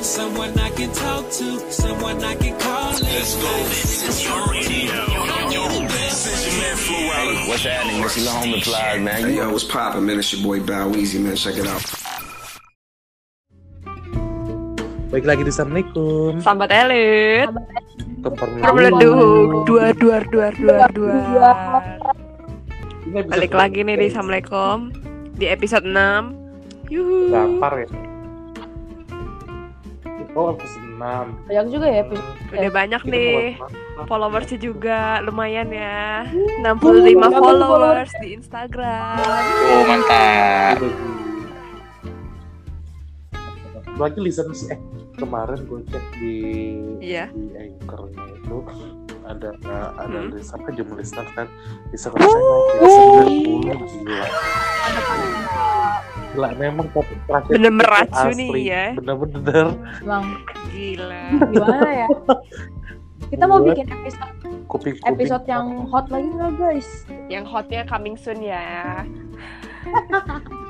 friend, someone I can talk to, someone I can call. Let's go. This is your radio. What's happening? This is the home applies, man. Hey, yo, what's poppin', man? It's your boy Bow Easy, man. Check it out. Baik lagi di Assalamualaikum. Sambat elit. Keperluan. Berleduk. Dua, dua, dua, dua, dua. Balik lagi nih di Assalamualaikum. Di episode 6. Yuhu. Gampar ya. Oh, episode 6. Banyak juga ya episode. Udah banyak Kita nih. Followersnya juga lumayan ya. 65 followers di Instagram. Oh, mantap. Lagi listeners eh kemarin gue cek di Iya. di anchornya itu ada ada Hmm. list apa jumlah listener kan bisa saya naik ya 90 gila gila memang topik terakhir Bener meracuni asli. ya. bener-bener Bang, Gila. gimana ya? Kita mau bikin episode kuping-kuping episode yang hot lagi nggak guys? Yang hotnya coming soon ya.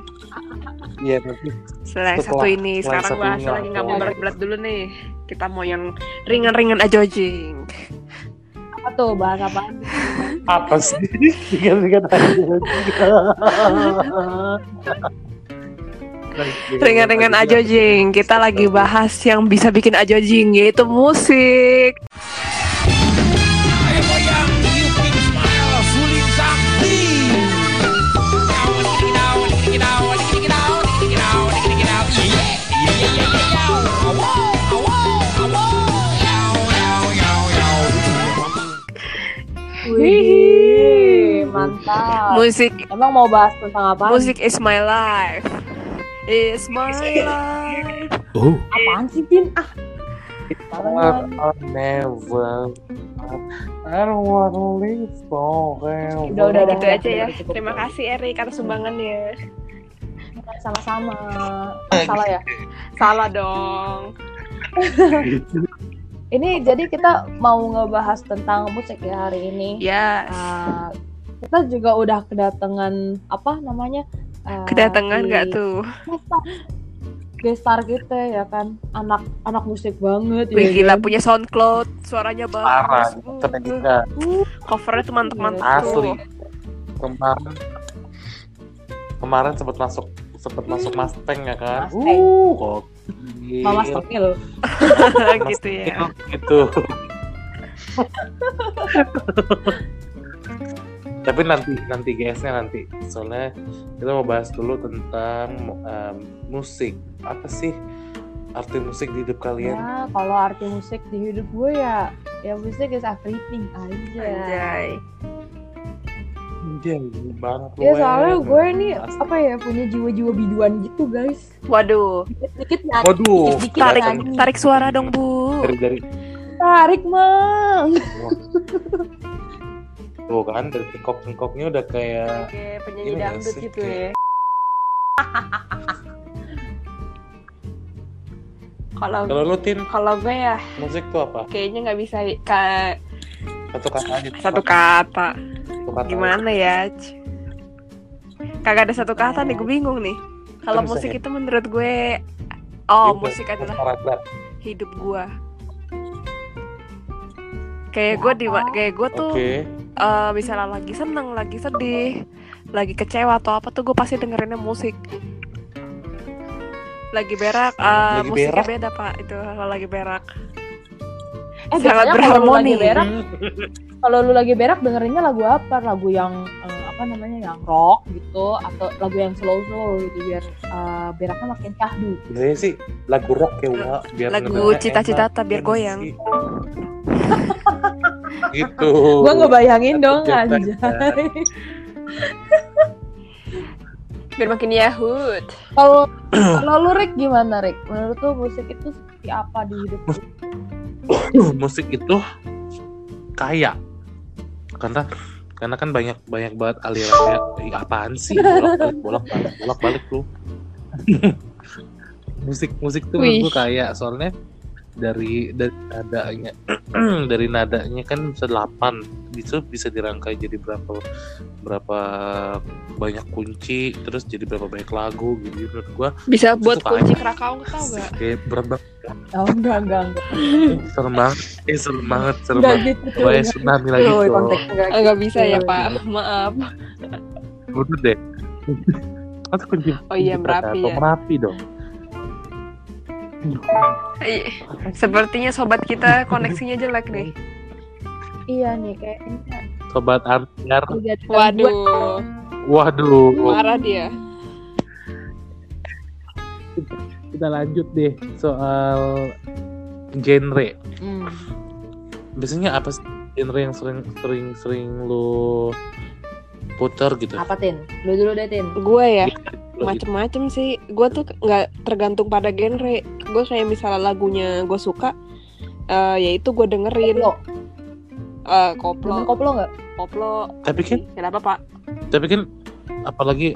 iya nanti Setelah satu ini, sekarang ini lagi nggak mau berat-berat dulu nih. Kita mau yang ringan-ringan aja jing. Apa tuh bahas apa? apa sih tinggal-tinggal Ringan-ringan aja jing. Kita lagi bahas yang bisa bikin aja jing yaitu musik. Wih, mantap. Musik Emang mau bahas tentang apa? musik is my life. Is my life. oh Apaan sih, Tin? Ah, I'll never I don't wanna live forever Udah, udah, udah. Gitu aja ya. Terima kasih Erik atas sumbangannya. sama-sama. Oh, salah ya? Salah dong. Ini jadi kita mau ngebahas tentang musik ya hari ini. Yes. Ah, kita juga udah kedatangan apa namanya? Ah, Kedatangan nggak tuh? gestar kita ya kan anak anak musik banget Wih ya gila kan? punya SoundCloud, suaranya parah bagus. Uh, ternyata Covernya tuh mantep-mantep asli kemarin kemarin sempat masuk sempat masuk Mustang ya kan Mustang. uh kok Mama Stokil gitu ya. gitu. Tapi nanti nanti guysnya nanti. Soalnya kita mau bahas dulu tentang em, musik. Apa sih arti musik di hidup kalian? Ya kalau arti musik di hidup gue ya ya musik is everything aja Anjay. Gini banget. Ya soalnya gue nih Asli. apa ya punya jiwa-jiwa biduan gitu guys. Waduh, dikit-dikit nyanyi Waduh, dikit-dikit tarik. nyanyi. tarik suara dong bu. dari dari. Tarik mang. Tuh kan dari cengkok cengkoknya udah kayak Oke, penyanyi Ini dangdut sih, gitu kayak- ya. Kalau kalau lu tin? kalau gue ya musik tuh apa? kayaknya nggak bisa ka- satu kata aja. Satu kata. Kata Gimana ya? Kagak ada satu kata nih, gue bingung nih. Kalau musik itu menurut gue Oh, Gitu, musik adalah hidup gue. Kayak gue di kayak gue tuh oke eh misalnya lagi seneng, lagi sedih, lagi kecewa atau apa tuh gue pasti dengerinnya musik. Lagi berak, eh, Lagi musiknya berak? beda pak itu kalau lagi berak. Eh Sangat biasanya kalau lu berharmoni. lagi berak kalau lu lagi berak dengerinnya lagu apa? Lagu yang eh, apa namanya yang rock gitu atau lagu yang slow slow gitu biar eh, beraknya makin syahdu sebenarnya sih lagu rock ya Wak, biar Lagu Cita-Cita Tak biar ya goyang. gitu. Gue ngebayangin dong anjay. Biar makin yahut. kalau kalau lu Rick gimana Rick? Menurut lu musik itu seperti apa di hidup lu musik itu kaya. Karena karena kan banyak banyak banget alirannya. Apaan sih? Bolak balik bolak balik bolak balik lu. Musik musik tuh gue kaya. Soalnya dari dari nadanya dari nadanya kan bisa delapan bisa bisa dirangkai jadi berapa berapa banyak kunci terus jadi berapa banyak lagu gitu menurut gua Bisa buat kunci aja. Krakau tau gak? kayak berat banget Oh enggak enggak enggak. serem banget eh serem banget serem Enggak banget gitu. Ya tsunami lagi Tuh, tuh enggak Ah, Nggak bisa ya gitu. pak, maaf. Bener deh Atau kunci Oh iya, kunci Merapi ya. Merapi dong Sepertinya sobat kita koneksinya jelek nih. Iya nih kayaknya. sobat Artiar. Waduh, waduh marah dia. kita lanjut deh soal genre Hmm. biasanya apa sih genre yang sering sering sering lu putar gitu Apa tin? Lu dulu deh tin. Gue ya, Lu macem-macem sih. Gue tuh nggak tergantung pada genre. Gue kayak misalnya lagunya gue suka, eh yaitu gue dengerin. Koplo. Eh, Demen koplo, koplo enggak? koplo. Tapi kan Kenapa pak? tapi kan apalagi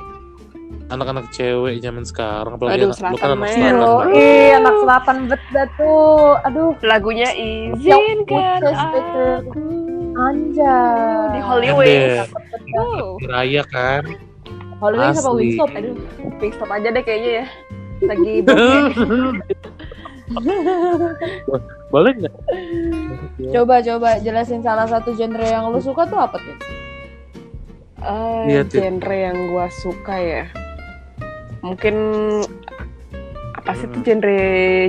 anak-anak cewek zaman sekarang apalagi Aduh, anak, kan selatan anak selatan Oh, ih, anak selatan bet tuh. Aduh, Lagunya Yang izinkan aku anjay. di Hollywood. Oh, raya kan Hollywood apa Asli. Wingstop? aduh, stop aja deh kayaknya ya. Lagi boleh nggak Coba coba jelasin salah satu genre yang lu suka tuh apa tuh? Eh, Iya, Tit. genre yang gua suka ya. Mungkin apa sih Hmm. tuh genre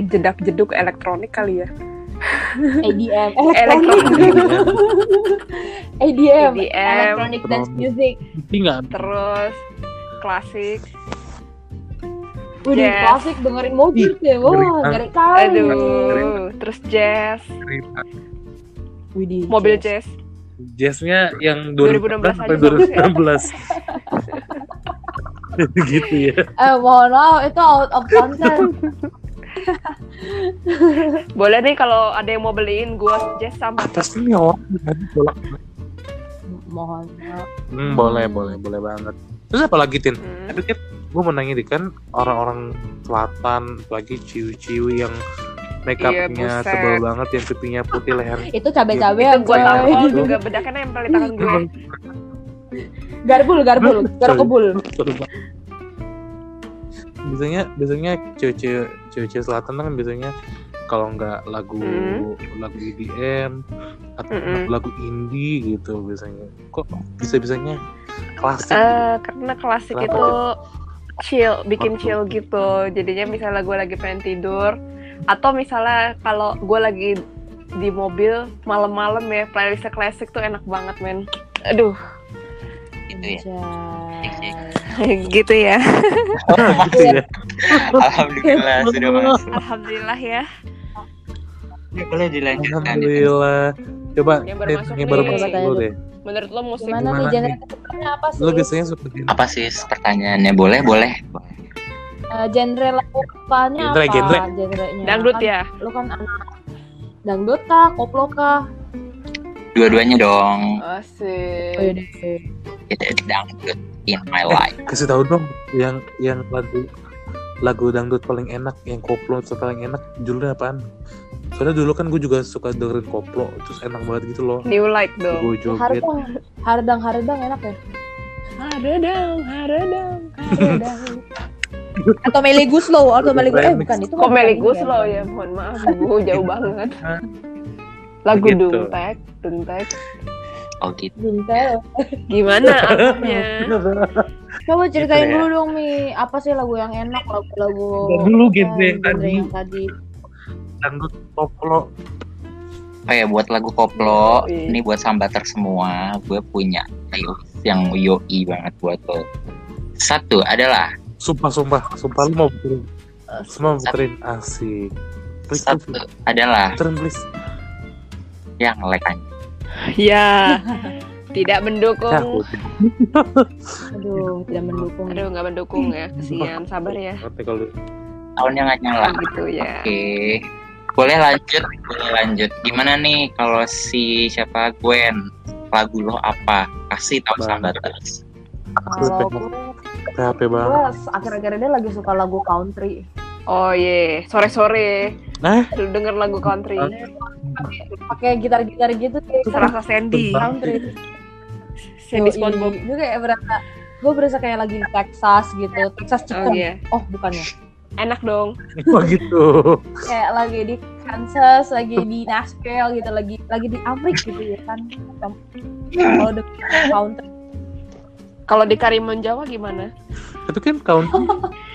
jedak jeduk elektronik kali ya? ADM, Elektronik. EDM. Electronic Dance Elektronik. Music. Tapi nggak Terus klasik. Jazz. klasik dengerin mobil deh. Wah, ngeri ngeri kali. Aduh, terus jazz, Widih, mobil jazz. jazz. jazznya yang 2016 2016 sampai aja 2016 gitu ya Eh, mohon maaf, itu out of content. Boleh nih kalau ada yang mau beliin gua jazz sama. apa sih ini orang bolak mohon maaf. hmm, boleh boleh boleh banget terus apa lagi tin Hmm. tapi kan gue mau nanya kan orang-orang selatan lagi ciwi-ciwi yang make Iya, upnya tebal banget yang pipinya putih leher Itu cabe-cabe Itu yang cewek. kalau juga bedaknya nempel di tangan gue. Garbul, garbul, garok kebul. Seru banget. biasanya biasanya cewek-cewek cewek-cewek selatan kan biasanya kalau nggak lagu Hmm. lagu EDM atau Mm-mm. lagu indie gitu biasanya kok bisa bisanya klasik Eh, karena klasik Kenapa itu chill, bikin Waktu. chill gitu. Jadinya misalnya gue lagi pengen tidur, atau misalnya kalau gue lagi di mobil malam-malam ya playlistnya klasik tuh enak banget men. Aduh, gitu ya gitu ya. gitu ya alhamdulillah sudah masuk Alhamdulillah ya. Ya, boleh dilanjutkan alhamdulillah coba Yang baru Tin, masuk yang baru masuk dulu deh Menurut lo musik Gimana, Gimana nih genre nih? kesukaannya apa sih? lo biasanya suka apa sih pertanyaannya boleh boleh Eh, genre lagu kesukaannya Genre, apa? genre. Genrenya. dangdut Kan ya. Lu kan anak dangdut kah, koplo kah? Dua-duanya dong Asik. itu dangdut in my life kasih tahu dong yang yang lagu lagu dangdut paling enak yang koplo itu paling enak judulnya apaan soalnya dulu kan gue juga suka dengerin koplo terus enak banget gitu loh New like dong. gue joget Haredang, haredang, haredang enak ya. Haredang, haredang. Haredang. atau Meli Guslow, atau Meli Guslow, eh bukan itu. Kok Melly ini Guslow ya? Mohon maaf, bu, jauh banget. Lagu Gitu. Dungtek, Dungtek. oh gitu Bintel. Gimana albumnya? Coba ceritain Gitu ya. dulu dong Mi, apa sih lagu yang enak, lagu-lagu dulu genre yang tadi. yang tadi. dangdut koplo oh ya buat lagu koplo Yoi. ini buat sambater semua gue punya playlist yang yoi banget buat lo satu adalah sumpah sumpah sumpah lu mau puterin semua puterin asik please satu please, adalah puterin please yang like aja. Ya, tidak mendukung. Aduh, tidak mendukung. Aduh, nggak mendukung ya. Kesian, sabar ya. Tahunnya nggak nyala Gitu ya. Oke, boleh lanjut, boleh lanjut. Gimana nih kalau si siapa Gwen lagu lo apa? Kasih tahu Banget. sambaters. Kalau gue akhir-akhir ini lagi suka lagu country. Oh iya, sore-sore. Nah, Lu denger lagu country. pakai gitar-gitar gitu kayak Serasa Sandy. country Sandy. SpongeBob. Gue kayak berasa gue berasa kayak lagi di Texas gitu Texas Oh Chicken iya. oh bukannya Enak dong. oh gitu. kayak lagi di Kansas lagi di Nashville gitu lagi lagi di Amerika gitu ya kan kalau udah country Kalau di Karimun Jawa gimana? Itu kan country.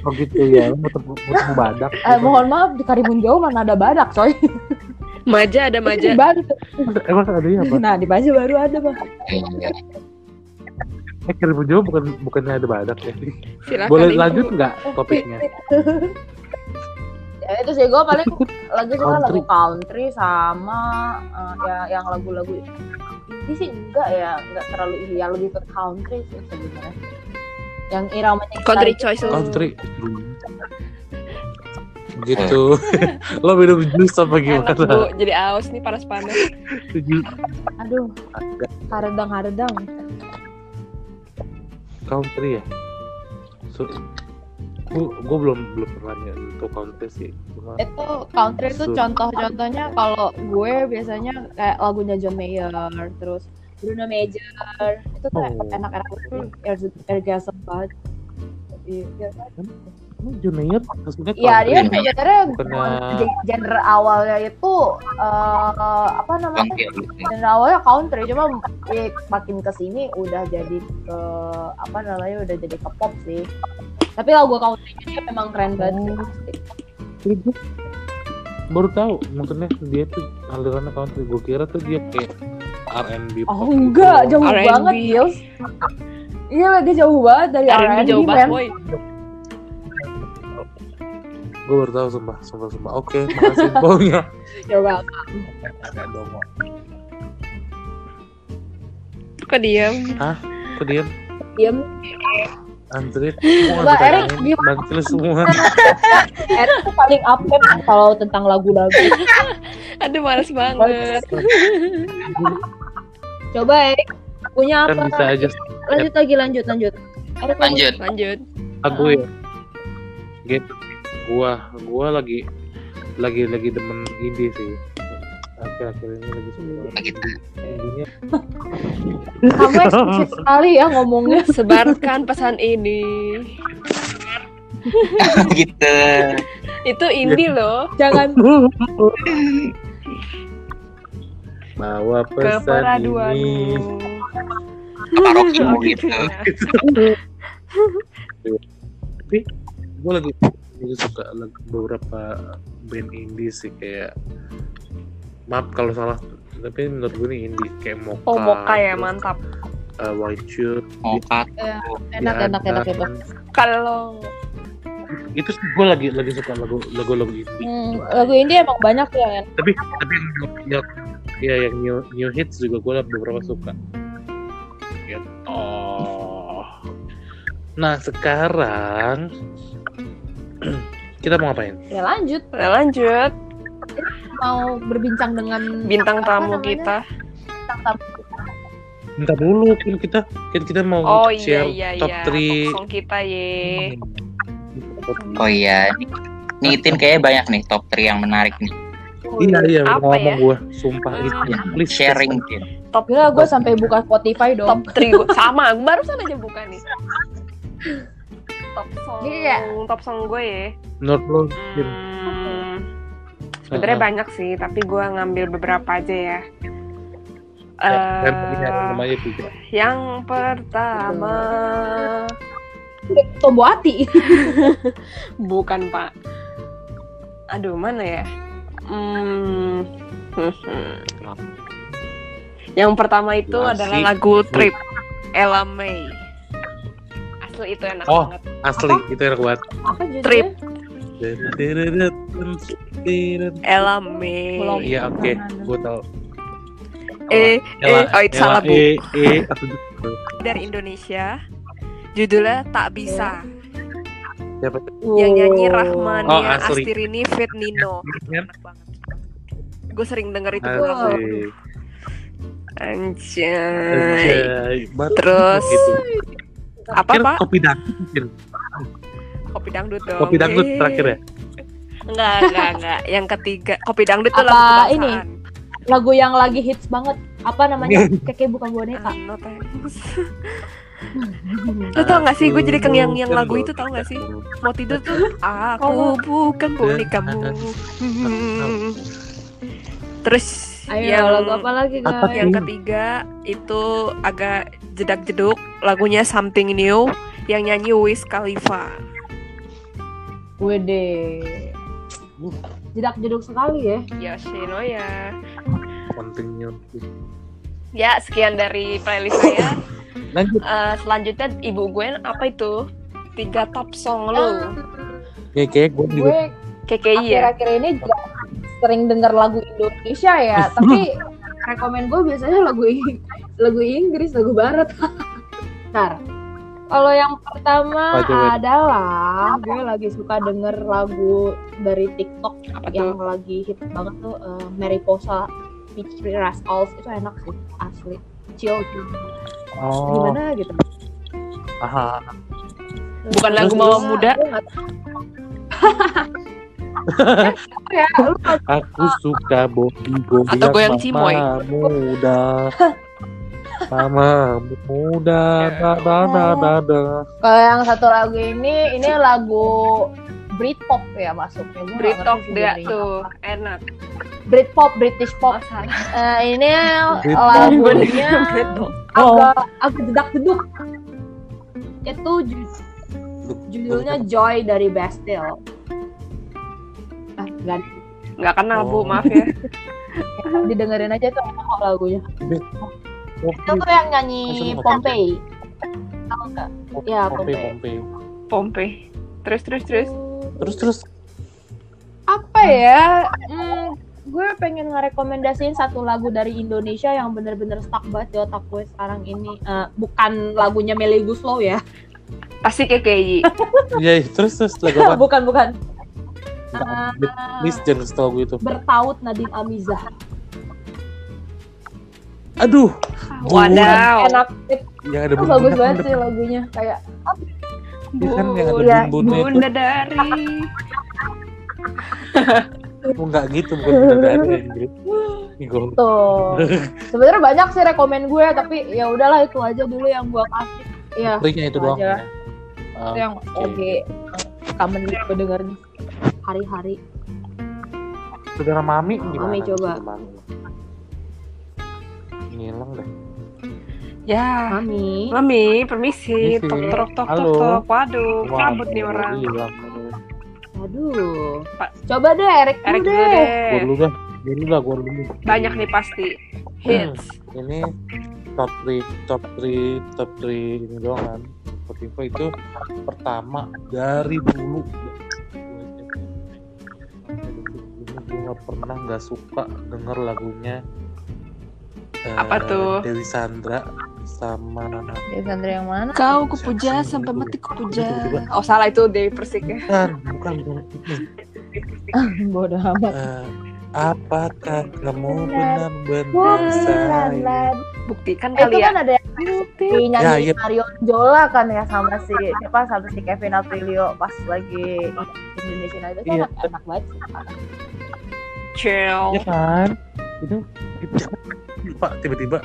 Oh gitu ya, mau temu, mau temu badak. eh, mohon maaf di Karimun Jawa mana ada badak coy Maja ada di maja. Emang ada ya apa? nah di Baja baru ada bang Iya. Eh, Karimun Jawa bukan bukannya ada badak ya? Silakan. Boleh Ibu. lanjut nggak topiknya? ya itu sih gue paling lagi suka Country. lagu country sama eh, ya yang lagu-lagu ini sih enggak ya enggak terlalu ya lebih ke country sih sebenarnya yang iramanya Country choice gitu. lu. Country. Gitu. Lo minum jus apa Enak bu, gimana? jadi aus nih panas-panas. Jus aduh haredang haredang country ya. So, gue gue belum belum pernah nyentuh country sih. Cuma itu country itu So- contoh-contohnya kalau gue biasanya kayak lagunya John Mayer terus Bruno Major. Itu tuh Oh. enak-enak banget. Orgasm banget. Iya, emang John Mayer maksudnya Iya dia sebenarnya genre awalnya itu eh, apa namanya? Genre awalnya country cuma ya, makin ke sini udah jadi ke apa namanya udah jadi ke pop sih. Tapi lagu country dia memang keren banget Jadi gue baru tahu maksudnya dia tuh alirannya country. Gue kira tuh dia kayak R&B. oh pop enggak gitu. jauh R&B. banget Gils iya lah dia jauh banget dari R&B R&B jauh banget man boy. Gue baru tahu sumpah, sumpah, sumpah. Oke, makasih infonya. You're welcome. Agak dong. Kok diem? Kok diam? Diem. Android. Mbak Erik, gimana? Semua. Eric tuh paling update kalau tentang lagu-lagu. Aduh males banget. Coba Eric punya Kan apa? bisa aja Lanjut lagi, lanjut, lanjut. Eric Lanjut. Lanjut. lagu ya. Gitu. Gua, gua lagi lagi lagi demen indie sih. Akhir-akhir ini lagi indie. Indinya Kamu eksplisit sekali ya ngomongnya. Sebarkan pesan ini. gitu. Itu indie loh. Jangan bawa Ke pesan ini. Rocky gitu. tapi gue lagi lagi suka lagu beberapa band indie sih kayak maaf kalau salah tapi menurut gue ini indie kayak Mocha Oh Moka ya terus, mantap. uh, White Shoe Mokat. enak, enak, enak, enak. Kalau itu sih gue lagi lagi suka lagu lagu lagu indie Hmm, lagu ini emang banyak ya. Yan. tapi tapi yang yang ya yang new, new hits juga gue beberapa suka gitu nah sekarang kita mau ngapain Ya lanjut, Nah, lanjut mau berbincang dengan bintang apa tamu kita. Bintang tamu. Bentar dulu kan kita kan kita mau Oh iya share iya top iya. 3 Song kita ye. Oh iya. Nih Tin kayaknya banyak nih top 3 yang menarik nih. Iya iya udah Apa ngomong ya? gue sumpah Hmm. itu Ya, please sharing Tin. Top Gila gue sampai buka Spotify top dong. 3 gua. sama barusan aja buka nih. Top song, Iya. top song gue ya. menurut lo Din, Hmm, sebenarnya Uh-uh. banyak sih, tapi gue ngambil beberapa aja ya. tiga yang pertama Tombo hati. bukan pak. Aduh mana ya? Hmm. yang pertama itu Klasik. adalah lagu Trip Ella May. Asli itu enak Oh. banget. asli itu enak banget Apa judulnya? Trip. Iya oke gue tau Eh, eh, oh itu salah bu. eh eh Dari Indonesia. Judulnya Tak Bisa. siapa tuh Yang nyanyi. Rahmania Oh, asli. Astirini Fit Nino. Kan? Gue sering denger itu asli pulang. Anjay. Anjay, Terus gitu. apa pak? kopi mungkin kopi dangdut dong. Kopi dangdut Yeay. terakhir ya? Enggak, enggak, enggak. Yang ketiga, kopi dangdut tuh Apa lagu ini? lagu yang lagi hits banget apa namanya keke bukan boneka Ah, no thanks. Lo tau gak sih, gue jadi kengyang yang lagu itu tau gak sih? Mau tidur tuh, aku bukan bonekamu. Hmm. Terus ayo yang lagu apa lagi guys yang ketiga itu agak jedak jeduk lagunya Something New yang nyanyi Wiz Khalifa. Wede jedak jeduk sekali ya Yoshinoya. Pentingnya. Ya, sekian dari playlist saya. Lanjut. Eh, selanjutnya ibu gue apa itu? Tiga top song lu. Ya kayak gue juga. gue KKI ya. akhir-akhir ini juga sering denger lagu Indonesia ya tapi rekomen gue biasanya lagu lagu Inggris lagu Barat Ntar kalau yang pertama adalah gue lagi suka denger lagu dari TikTok Apa yang tuh? lagi hit banget tuh eh, Mariposa featuring Ras Off itu enak sih asli. Chill. Oh, gimana gitu. Aha. Bukan lagu Mawar Muda. Ya, Aku suka Bobby Goyang Atau goyang Mama Cimoy. muda Mama muda da da da da da. Kalau yang satu lagu ini, ini lagu Britpop ya masuknya. Britpop dia tuh apa. enak. Britpop, British pop. Oh. Eh, ini lagunya Britpop. agak agak jedak jeduk. Itu ju- judulnya Joy dari Bastille. Ah, gak Nggak kenal bu, Oh. maaf ya. didengerin aja tuh kok lagunya. Oh, Itu tuh yang nyanyi Langsung Pompei. Tahu nggak? Ya, Pompe, Pompe. Pompe. Pompe. Terus terus terus. Terus terus apa ya hmm, gue pengen ngerekomendasiin satu lagu dari Indonesia yang bener-bener stuck banget di otak gue sekarang ini Eh, bukan lagunya Melly Guslow ya Pasti KKI. ya terus terus lagu apa? bukan bukan jangan kasih tau gue itu. bertaut Nadine Amizah Aduh, Wadaw. enak itu yang ada bagus bumbunya. banget sih lagunya kayak Iya kan yang ada Ya, bumbunya itu. Bunda dari. Oh, enggak gitu, bukan bunda dari tuh sebenarnya banyak sih rekomen gue tapi ya udahlah itu aja dulu yang gue kasih ya Triknya itu doang. aja. ya. Ah, itu yang oke. eh, kangen gue dengerin hari-hari Saudara Mami gimana? Mami coba. Saudara Mami. Ngilang deh. Ya. Mami Mami, permisi. Permisi. Tok tok tok tok. Waduh, kabut nih orang. Iya, aduh Pak. coba deh Erik Erik dulu deh Gua deh. dulu dah. Gua dulu lah, gua dulu. Banyak nih pasti. Hits. Ini top 3 top 3 top 3 ini doang kan. Spotify itu pertama dari dulu. Gue gak pernah nggak suka denger lagunya eh, Apa tuh? Dewi Sandra sama Ya Sandra yang mana? Kau kupuja sampai mati kupuja. Oh salah itu Dewi Persik ya. bukan bukan bukan ini Bodoh amat. Eh, apakah kamu benar-benar sayang Buktikan Eh, itu kali ya. kan ada yang nyanyi Ya, iya. Mario Jola kan ya sama si siapa sama si Kevin Aprilio pas lagi Indonesian Idol itu Iya. enak, enak banget. Chill. ya kan itu itu pak tiba-tiba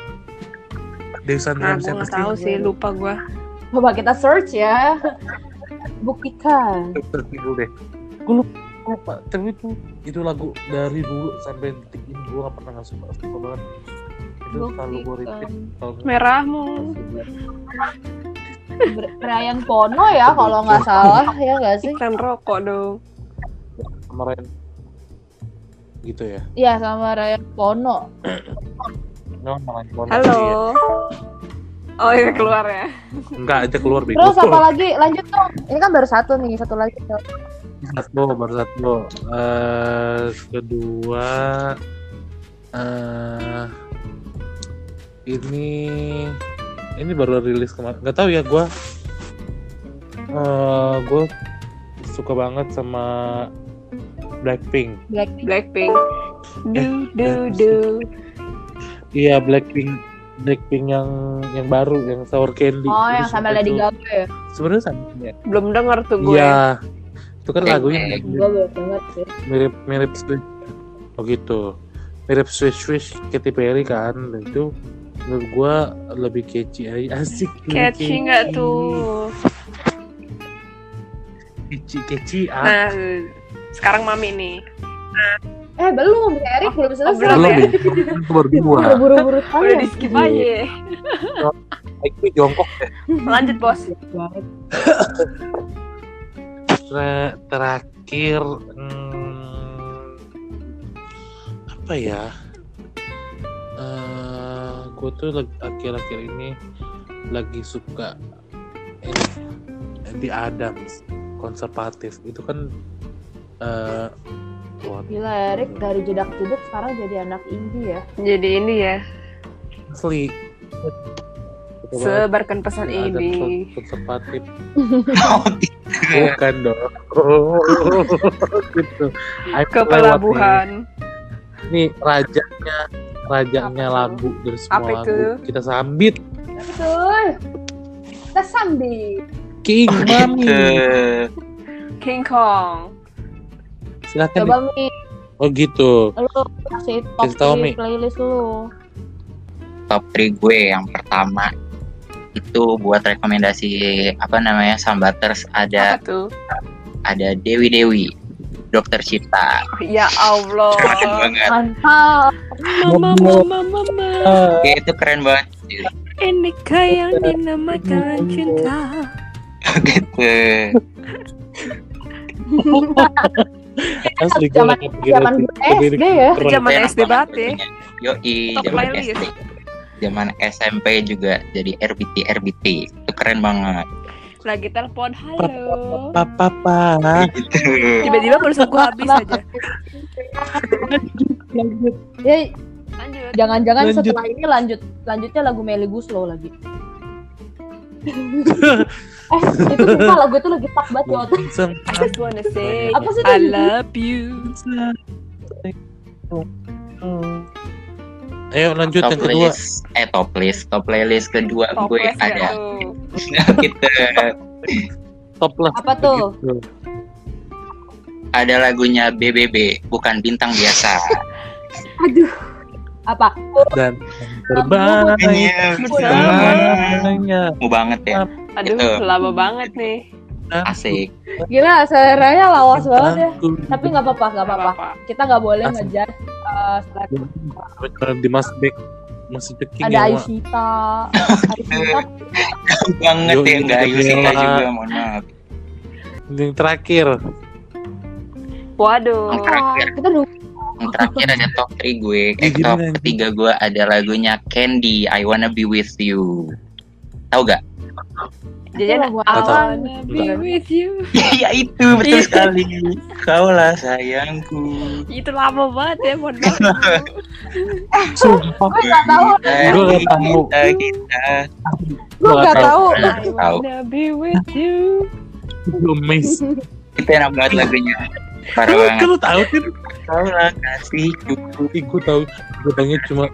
Dewi Sandra Nah, gue siapa nggak tahu sih, lupa gue. Coba kita search ya. Buktikan. Dulu deh gue lupa, lupa tapi itu itu lagu dari dulu sampai detik ini gue gak pernah gak suka suka banget itu selalu gue repeat Merahmu. Brian Pono ya kalau nggak salah ya nggak sih? Iklan rokok dong. kemarin gitu ya Iya sama Ryan Pono. Halo. Oh ini keluar ya. enggak aja keluar bego Terus apa lagi? Lanjut dong. Ini kan baru satu nih, satu lagi. satu baru satu eh kedua eh ini ini baru rilis kemarin nggak tahu ya gue eh gue suka banget sama Blackpink Blackpink. Blackpink. Du du du. iya Blackpink Blackpink yang yang baru yang sour candy. Oh, yang sama Lady. Gaga ya? Sebenarnya sama. ya. Belum denger tuh gue. Iya. Itu kan Eh, lagunya eh. Gue baru banget sih. mirip mirip Swiss. Oh gitu. Mirip Swiss Swiss Katy Perry kan. Dan itu menurut gua lebih catchy aja. Asik. Catchy nggak tuh? Catchy catchy ah. Nah, sekarang mami nih. Eh belum, Erik belum selesai. belum Belum ya? ya? Baru dua. Buru-buru Udah di skip aja. Itu jongkok deh. Lanjut bos. Ter- terakhir hmm, apa ya Eh gue tuh lagi- akhir-akhir ini lagi suka ini di Adams konservatif itu kan eh wah, Gila Erik dari jedak jeduk sekarang jadi anak indie ya. Jadi ini ya. asli Sebarkan pesan Adams ini. kon- konservatif Oh, bukan dong gitu Ke pelabuhan. nih. nih rajanya rajanya lagu dari semua Apa lagu itu? kita sambit Betul. Kita sambil. King Mami gitu. King Kong. Silakan Coba Mi, oh gitu lu kasih top Kasih tahu, Mi. di playlist lu. top 3 gue yang pertama itu buat rekomendasi apa namanya Sambaters ada Apa tuh? ada Dewi Dewi Dokter Cipta Ya Allah. keren banget Mantap. Mama, mama, mama. Oke, itu keren banget sih. Ini kayak yang dinamakan cinta. gitu asli gue Zaman zaman SD ya. Zaman SD banget ya. lagunya. Yoi, zaman. SD. Zaman SMP juga jadi RBT RBT. Itu keren banget. Lagi telepon, halo. papa papa Gitu. Tiba-tiba pulsa gua habis aja. Ya, Lanjut. jangan-jangan Lanjut. setelah ini lanjut lanjutnya lagu Melly Guslo lagi. Eh, itu sumpah lagu itu lagi tak banget di otak. I just wanna say Apa sih I love you. ayo lanjut top yang kedua list eh top list top playlist kedua gue nggak ada gitu top lah Apa tuh? Gitu. ada lagunya BBB bukan bintang biasa Aduh. Apa? dan terbang bersamanya mau banget ya Aduh, Gitu. lama banget nih. asik Gila, seleranya lawas banget ya. Aku Tapi nggak apa-apa, nggak apa-apa. Kita nggak boleh ngejar uh, di Mas Bek masih ceking ada ya Mak. Aishita. Aishita banget ya nggak bela. juga mohon maaf yang terakhir Waduh. yang terakhir kita nunggu yang terakhir ada top 3 gue. Eh Ya, gimana, top ketiga gue ada lagunya Candy I Wanna Be With You. Tahu gak? Jajan lagu wanna be with you. ya itu betul sekali. Kaulah sayangku. Itu lama banget ya, mohon maaf. sumpah gue Gua nggak tahu. kita kita gue nggak tahu. Nah, I wanna be with you. belum miss. Itu enak banget lagunya parah kan banget. lu tahu kan kaulah kasihku Ih, gue tahu gue tanya cuma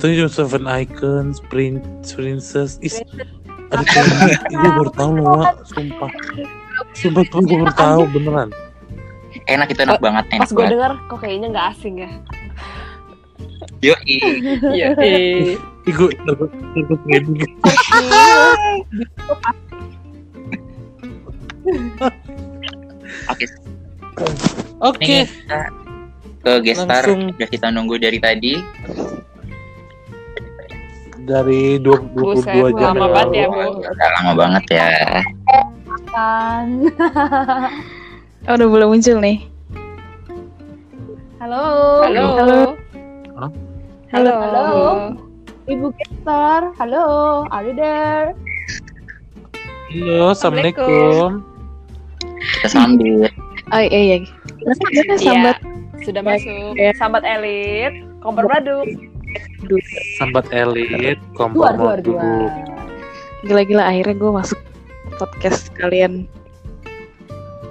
tanya cuma Seven Icons Prince Princess. Is ada gue baru tahu loh Wak. sumpah. Sumpah tuh gue baru tahu beneran. Enak itu enak banget enak Pas gue denger, kok kayaknya nggak asing ya. yoi. Iya. Eh. Ih, gue takut takut candy oke oke kita ke gestar Langsung. udah kita nunggu dari tadi dari 20, 22 Buset, jam lama banget ya, Bu. udah lama banget ya Oh, udah belum muncul nih. halo Halo. Halo. Halo. Halo. ibu Kester halo are you there Halo, assalamualaikum. kita sambil Oh iya iya. Sambat sambat. Sudah Baik. masuk. Ya. Sambat elit, kompor braduk. Sambat elit, kompor duduk. Gila-gila akhirnya gue masuk podcast kalian.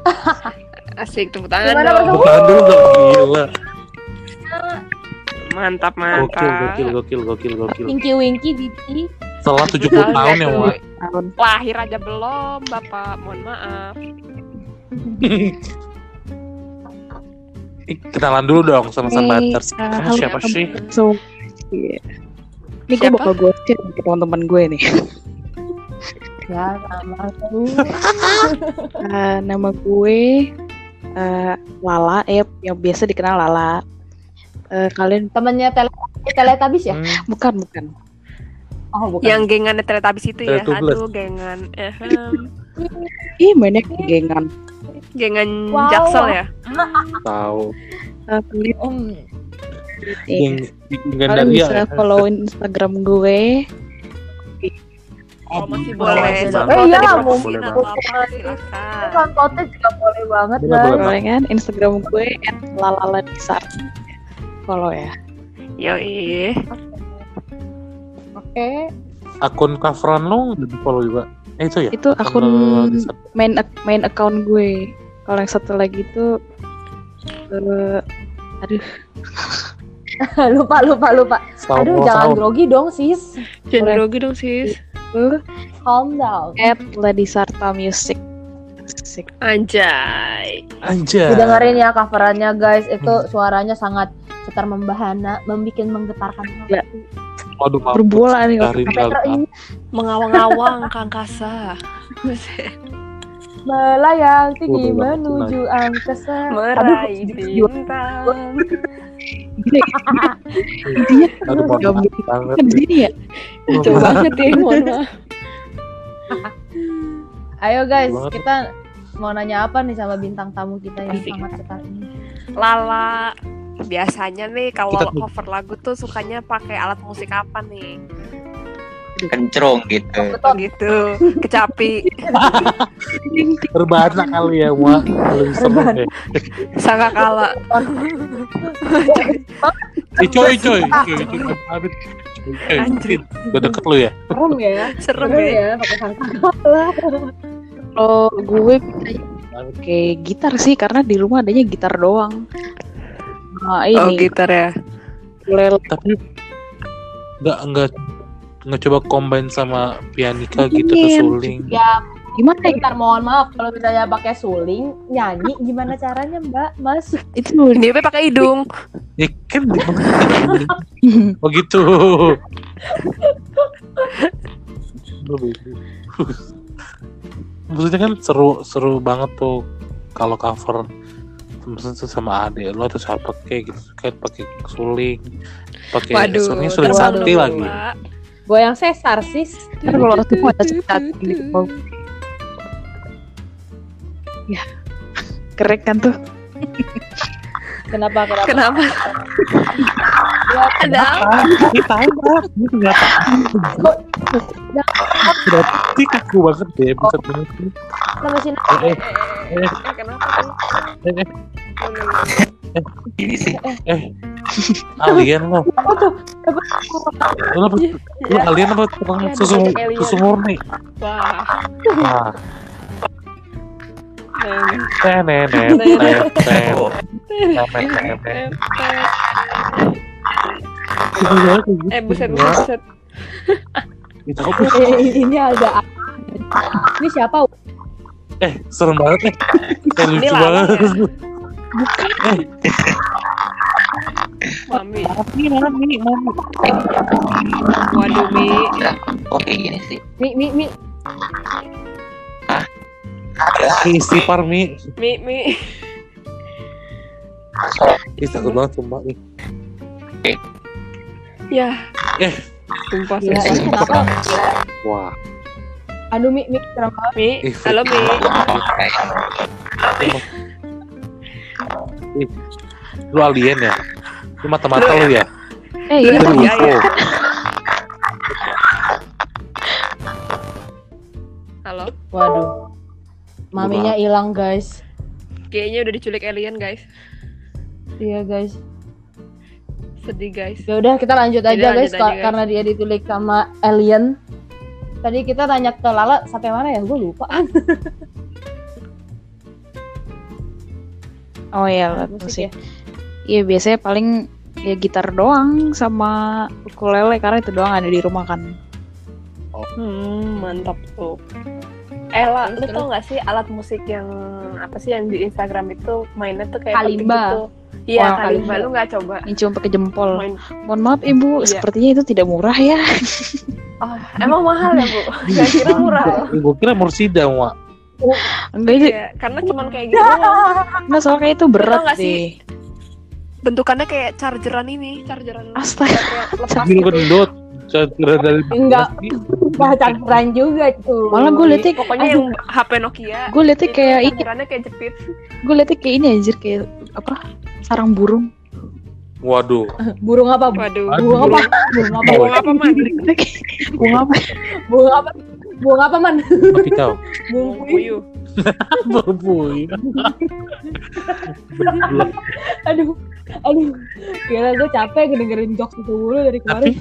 Asik tepuk tangan Gimana, dong. Bang? Bukan dulu dong, gila. Mantap, Gokil, mantap. gokil, gokil, gokil, gokil. Winky Winky Diti. Setelah 70 tahun ya, Wak. Lahir aja belum, Bapak. Mohon maaf. Ih, Kenalan dulu dong sama Nih, Sunbaters. uh, siapa sih? So, iya. Ini gue bakal gue share ke teman-teman gue nih. Ya, sama Eh, nama gue eh, Lala, eh yang biasa dikenal Lala. Eh, kalian temennya tele teletabis ya? Hmm, bukan bukan. Oh, bukan. Yang gengan Teletubbies itu ya. Aduh, gengan. Ehem. Ih mainnya gengan. Gengan Wow. Jaksel ya. tahu. Eh, kalian, Om, iya. Yang kalian Gandaria. bisa follow Instagram gue. Oh, masih boleh. tahu Iya, tadi mau- silakan. kan konten juga boleh banget Boleh, guys. boleh. Boleh kan? Instagram gue @lalaladisar. Follow ya. Yoi. Oke. Akun coveran lo udah di follow juga. Eh itu ya? Itu akun main main account gue. Kalau yang satu lagi itu eh aduh lupa lupa lupa. Setahu Aduh, jangan grogi dong, sis. Jangan Boleh. grogi dong, sis. gue Calm down. at Ladisarta Music. Asik. Anjay. Anjay. Didengerin ya coverannya guys, itu Hmm. suaranya sangat setar membahana, membuat menggetarkan Ya. hati. Waduh, maaf. Berbola nih. Terenyuh, Mengawang-awang ke angkasa. Melayang tinggi Waduh, menuju angkasa. Meraih bintang. Dia Aduh, mohon banget. di sini ya. Lucu banget ya, mohon maaf. Ayo guys, kita mau nanya apa nih sama bintang tamu kita yang Asik. sangat setar ini? Lala. Biasanya nih kalau cover lagu tuh sukanya pakai alat musik apa nih? Kencrong gitu Oh gitu. Kecapi. Berbahasa kali ya, Wak. Lebih seru deh. Sangka kala. Eh, coy, coy. Coy, coy. Coy, Anjir. Udah deket lu ya? Serem ya, Serem ya. ya, pakai sangkala. Kalau gue kayak gitar sih karena di rumah adanya gitar doang. Nah Oh ini gitar ya. ukulele Tapi nggak nggak nggak coba combine sama pianika gitu Ingin. atau suling. Ya, gimana ya? bentar mohon maaf kalau misalnya pakai suling nyanyi gimana caranya Mbak? Mas? Itu Dia pakai hidung. Ya kan Oh gitu. Maksudnya kan seru seru banget tuh kalau cover maksudnya tuh sama adik lo atau siapa kayak gitu kan pakai suling pakai suling waduh, sakti lagi. Goyang sesar sis. Ntar kalau waktu itu ada cerita kepala. Ya, keren kan tuh. Kenapa kenapa? Kenapa? Ya, Ada apa? Ini tahu banget, ini ternyata Sudah tik aku banget deh banget nih. Nama sini. Eh, eh, Eh, Kenapa tuh? eh, eh, ini sih eh, alien lo, Apa tuh? lo apa? Lo alien apa tukang Ya, susu susu murni? Wah. Wah, nenek, nenek, nenek, Eh buset buset. Eh, ini ada apa? Ini siapa? eh serem banget eh, eh lucu lama banget. Eh, Mami. mami, mami, mami. Waduh Mi. kayak gini sih Mi mi mi. Istighfar mi, Mi Mi. Ih, takut banget sumpah nih. Ya. Eh. Sumpah Gila, sumpah. ini kenapa? Wah, Aduh mi mi serem banget. Mi. Halo Mi. lu alien ya? Lu mata-mata lu ya? Eh iya, Iya, iya. Halo. Waduh. Maminya hilang guys. Kayaknya udah diculik alien guys. Iya guys. Sedih guys. Ya udah kita lanjut aja guys, lanjut ka- aja, guys. karena dia ditulik sama alien. Tadi kita tanya ke Lala sampai mana ya? Gue lupa. Oh iya, musik. ya. Iya biasanya paling ya gitar doang sama ukulele karena itu doang ada di rumah kan. Hmm, mantap tuh. Eh, lah, lu tau gak sih alat musik yang apa sih yang di Instagram itu mainnya tuh kayak Kalimba. gitu. Iya, Oh, kalimba. kalimba. Lu gak coba cuma pakai jempol. main? Mohon maaf ibu, Iya. sepertinya itu tidak murah ya. Oh, emang mahal ya, Bu? Gak kira murah. Gue kira Mursida, Wak. Enggak Iya, karena cuman kayak gitu enggak soalnya itu berat sih? Bentukannya kayak chargeran ini, chargeran Astaga. Sambil gitu. gendut. Cara dari Enggak. Bahasa keren juga tuh. Malah gue liatnya, Pokoknya yang HP Nokia. gue liatnya itu kayak ini, chargerannya kayak jepit. gue liatnya kayak ini anjir kayak apa? Sarang burung. Waduh. burung apa? Bu? Waduh. Burung apa? Burung apa? Burung apa, Man? Bunga apa? Burung apa? Burung apa man? Tapi kau. Burung Burung puyuh. puyuh. Berbuih. Aduh, aduh. Gila gue capek ngedengerin jokes itu dulu dari Tapi kemarin.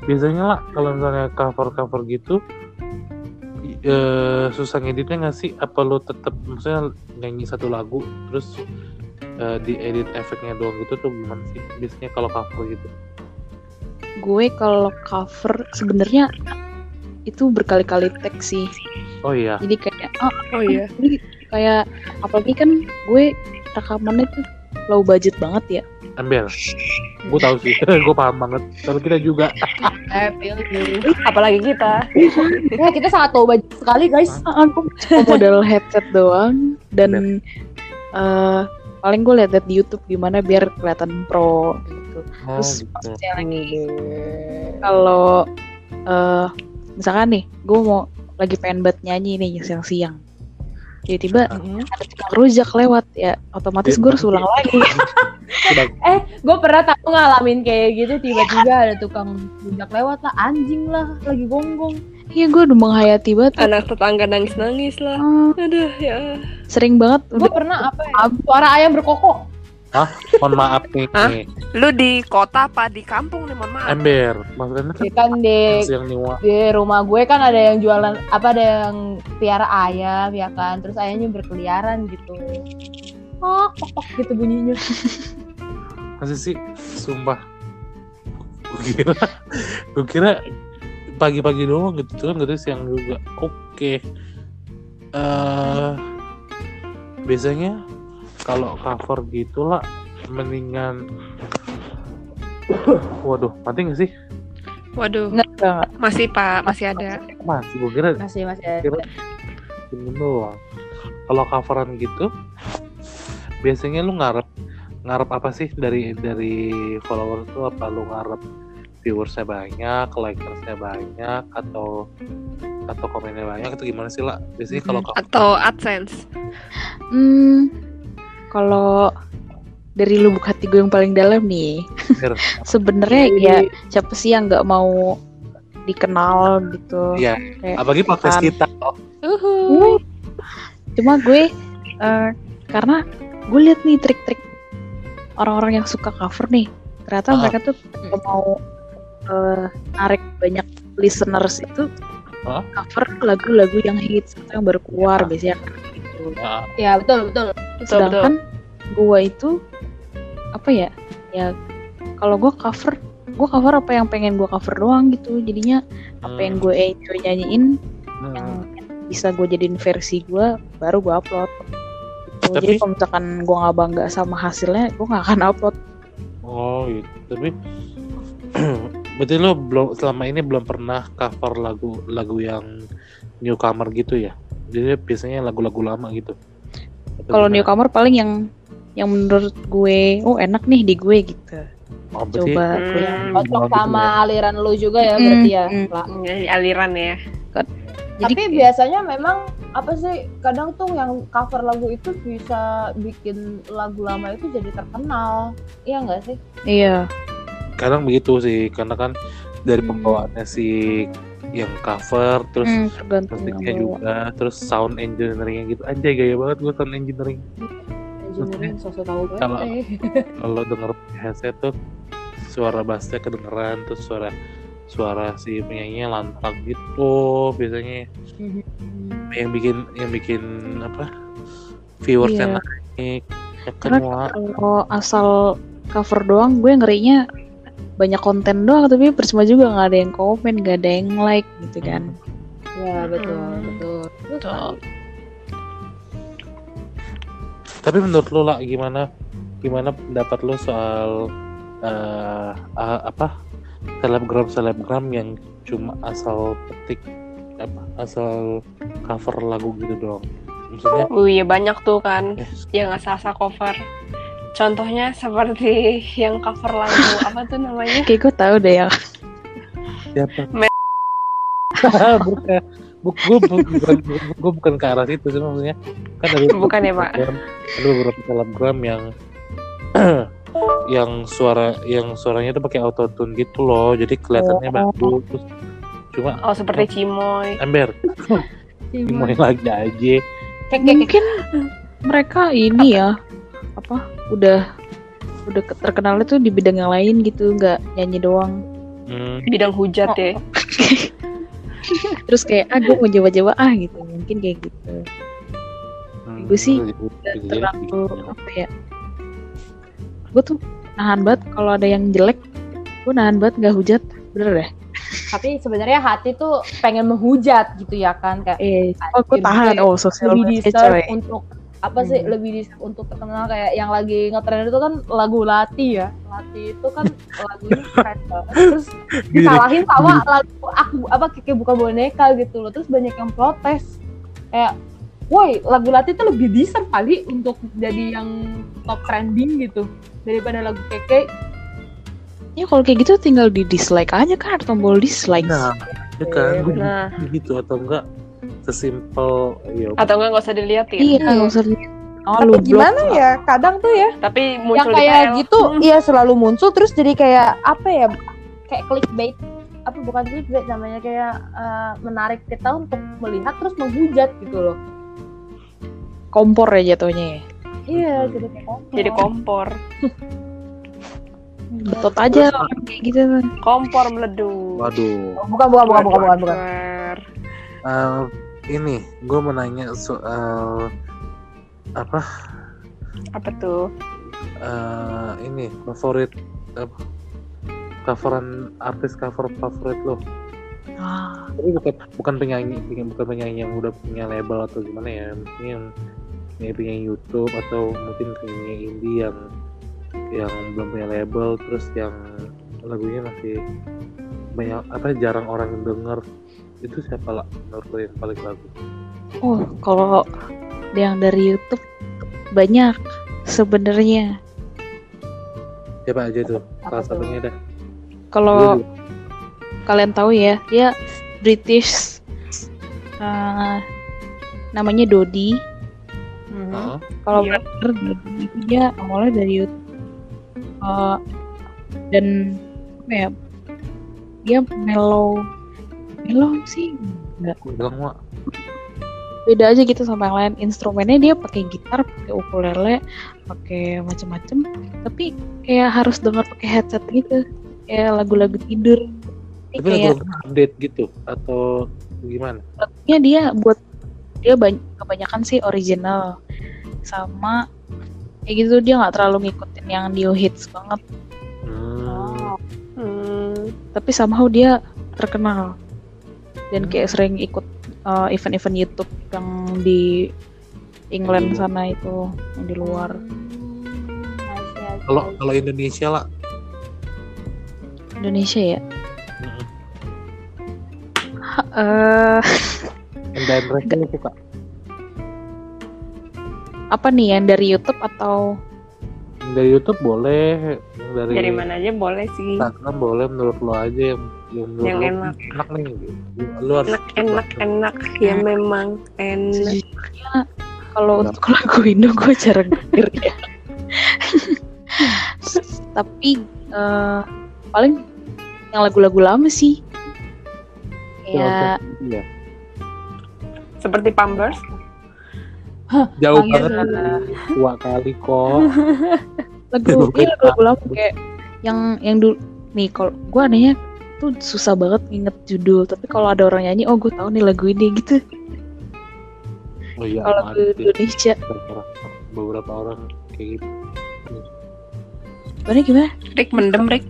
biasanya lah kalau misalnya cover-cover gitu i- eh, susah ngeditnya nggak sih? Apa lo tetap maksudnya nyanyi satu lagu terus eh, diedit efeknya doang gitu tuh gimana sih? Biasanya kalau cover gitu. Gue kalau cover sebenarnya itu berkali-kali teks sih. Oh iya. Jadi kayak ah, Oh iya. ini kayak apalagi kan gue rekamannya tuh low budget banget ya. Ember. Gue tahu sih. Gue paham banget. Kalau kita juga. Apalagi kita. Ya, kita sangat tahu budget sekali guys. Ah, aku cuma modal headset doang dan eh paling gue liat di YouTube gimana biar kelihatan pro gitu. Oh, Terus gitu. lagi kalau eh misalkan nih gue mau lagi pengen banget nyanyi nih siang-siang tiba-tiba ada tukang rujak lewat ya otomatis gue harus ulang lagi Eh, gue pernah tahu ngalamin kayak gitu tiba-tiba ada tukang rujak lewat lah, anjing lah, lagi gonggong. iya gue udah menghayati banget Anak tetangga nangis-nangis lah. Eh, Aduh, ya. sering banget Gue pernah apa ya? Suara ayam berkokok. Mohon maaf nih. Hah? Lu di kota apa di kampung nih, mohon maaf. Ember. Maksudnya kan kan di yang niwa. di rumah gue kan ada yang jualan apa ada yang piara ayam ya kan, terus ayamnya berkeliaran gitu. Kok kok kok gitu bunyinya. Masih sih, sumpah. Gue kira, gue kira pagi-pagi doang gitu kan, gitu siang juga. Oke. eh biasanya kalau cover gitu lah, mendingan. Waduh, mati gak sih? Waduh, enggak enggak masih Pak, masih ada. Masih, gue kira Masih masih ada. Kira- doang. Kalau coveran gitu, biasanya lu ngarep ngarep apa sih dari dari follower tuh apa lu ngarep viewersnya banyak, likersnya banyak, atau atau komennya banyak atau gimana sih lah? Biasanya kalau Atau AdSense. hmm kalau dari lubuk hati gue yang paling dalam nih sebenarnya ya siapa sih yang nggak mau dikenal gitu Iya, Kayak apalagi podcast kan. kita. Uhuh. cuma gue eh, karena gue liat nih trik-trik orang-orang yang suka cover nih ternyata Ah. mereka tuh kalau mau eh, narik banyak listeners itu Ah. cover lagu-lagu yang hits atau yang baru keluar biasanya kan gitu Nah, Ya betul betul. Betul, betul. sedangkan gue itu apa ya ya kalau gue cover gue cover apa yang pengen gue cover doang gitu jadinya apa yang gue enjoy nyanyiin hmm, yang bisa gue jadiin versi gue baru gue upload gitu. Tapi- jadi kalau misalkan gue nggak bangga sama hasilnya gue nggak akan upload Oh gitu. Tapi berarti lo belum selama ini belum pernah cover lagu lagu yang newcomer gitu ya? Jadi biasanya lagu-lagu lama gitu. Kalau newcomer paling yang yang menurut gue oh enak nih di gue gitu oh, berarti coba Hmm. gue yang Cocok gitu sama ya. aliran lu juga ya Hmm, berarti ya. hmm. Aliran ya. jadi Tapi biasanya memang apa sih kadang tuh yang cover lagu itu bisa bikin lagu lama itu jadi terkenal. Iya nggak sih? iya kadang begitu sih karena kan dari Hmm. pembawaannya si yang cover terus hmm, musiknya juga terus sound engineeringnya gitu anjay gaya banget gue sound engineering Engineering sosok tahu banget. Kalau- eh. kalau denger headset tuh suara bassnya kedengeran terus suara suara si penyanyinya lantang gitu biasanya Mhm. yang bikin yang bikin apa viewersnya Iya. naik ya kan kalau asal cover doang gue ngerinya banyak konten doang tapi percuma juga nggak ada yang komen nggak ada yang like gitu kan Ya betul Hmm. betul. Betul. Tapi menurut lo lah gimana gimana pendapat lo soal eh, ah, apa selebgram selebgram yang cuma asal petik apa asal cover lagu gitu doang. Maksudnya Oh iya banyak tuh kan eh, yang asal-asal cover. Contohnya seperti yang cover lagu apa tuh namanya? kayak gue tahu deh yang siapa? Me- bukan Buk, gue bukan gue bukan ke arah situ sih maksudnya kan ada Bukan ya, Pak? ada beberapa selebgram yang yang suara yang suaranya tuh pakai autotune gitu loh jadi kelihatannya Oh. bagus terus cuma Oh seperti Cimoy. ember mau lagi aja mungkin mereka ini ya apa udah udah ke- terkenalnya tuh di bidang yang lain gitu nggak nyanyi doang. Hmm, Bidang hujat ya. terus kayak ah gue mau coba-coba ah gitu mungkin kayak gitu. Hmm, Gue sih jadi- Nggak jadi- terlalu apa ya gue tuh nahan banget kalau ada yang jelek gue nahan banget nggak hujat bener deh Tapi sebenarnya hati tuh pengen menghujat gitu ya kan kayak eh oh gue Lebih- tahan. oh sosial media coy untuk apa sih Hmm. lebih deserve untuk terkenal kayak yang lagi ngetren itu kan lagu Lati ya. Lati itu kan lagunya keren banget. Terus disalahin sama lagu aku apa kayak buka boneka gitu loh. Terus banyak yang protes. Kayak woi lagu Lati itu lebih deserve kali untuk jadi yang top trending gitu daripada lagu keke. Ya kalau kayak gitu tinggal di dislike aja kan ada tombol dislike. Nah ya kan? Nah. gitu atau enggak sesimpel ya Atau enggak nggak usah diliatin. iya Iya. nggak usah lihat. oh, tapi lu blok gimana ya kadang tuh ya Tapi yang muncul di kayak gitu iya selalu muncul terus jadi kayak apa ya kayak clickbait apa bukan clickbait namanya kayak eh, menarik kita untuk melihat terus menghujat gitu loh kompor ya jatuhnya ya iya Hmm. jadi kompor. Jadi kompor. betot aja kayak gitu kan Kompor meledup. waduh bukan bukan bukan bukan bukan bukan Eh, ini gue mau nanya soal apa? Apa tuh? eh, ini favorit apa? Coveran artis cover favorit lo. Ah. Tapi bukan bukan penyanyi bukan penyanyi yang udah punya label atau gimana ya. Mungkin yang yang penyanyi YouTube atau mungkin penyanyi indie yang yang belum punya label terus yang lagunya masih banyak apa jarang orang yang denger itu siapa lah menurut lo yang paling bagus? Oh kalau yang dari YouTube banyak sebenarnya. Siapa aja tuh? Apa salah satunya dah kalau kalian tahu ya dia British eh, namanya Dodi. Mhm. Heeh. kalau Iya. bener Dodi itu dia awalnya dari YouTube Eh, dan apa ya dia mellow mellow sih. Enggak bilang mah beda aja gitu sama yang lain. Instrumennya dia pakai gitar pakai ukulele pakai macem-macem. Tapi kayak harus dengar pakai headset gitu. Kayak lagu-lagu tidur. Tapi kayak lagu update gitu? Atau gimana? Lagunya dia buat dia banyak kebanyakan sih original. Sama kayak gitu dia nggak terlalu ngikutin yang new hits banget. Hmm. Hmm. tapi somehow dia terkenal dan Hmm. kayak sering ikut uh, event-event YouTube yang di England sana itu yang di luar. Kalau kalau Indonesia lah Indonesia ya? Mm, eh. Lo suka apa nih yang dari YouTube atau? Dari YouTube boleh dari, Dari mana aja boleh sih. Instagram boleh menurut lo aja yang yang, Yang enak. enak. Nih. Lo harus Enak, enak, enak. Ya memang enak. sejujurnya kalau untuk lagu Indo gue jarang denger ya. Tapi eh, paling yang lagu-lagu lama sih. Iya. Seperti Pampers. jauh banget. Tua kali kok. Lagu iya lagu-lagu lama. kayak yang yang dulu nih kalau gue anehnya tuh susah banget nginget judul tapi kalau ada orang nyanyi oh gue tahu nih lagu ini gitu oh iya kalau sih. Indonesia beberapa, orang kayak gitu Gimana gimana? Rick mendem Rick.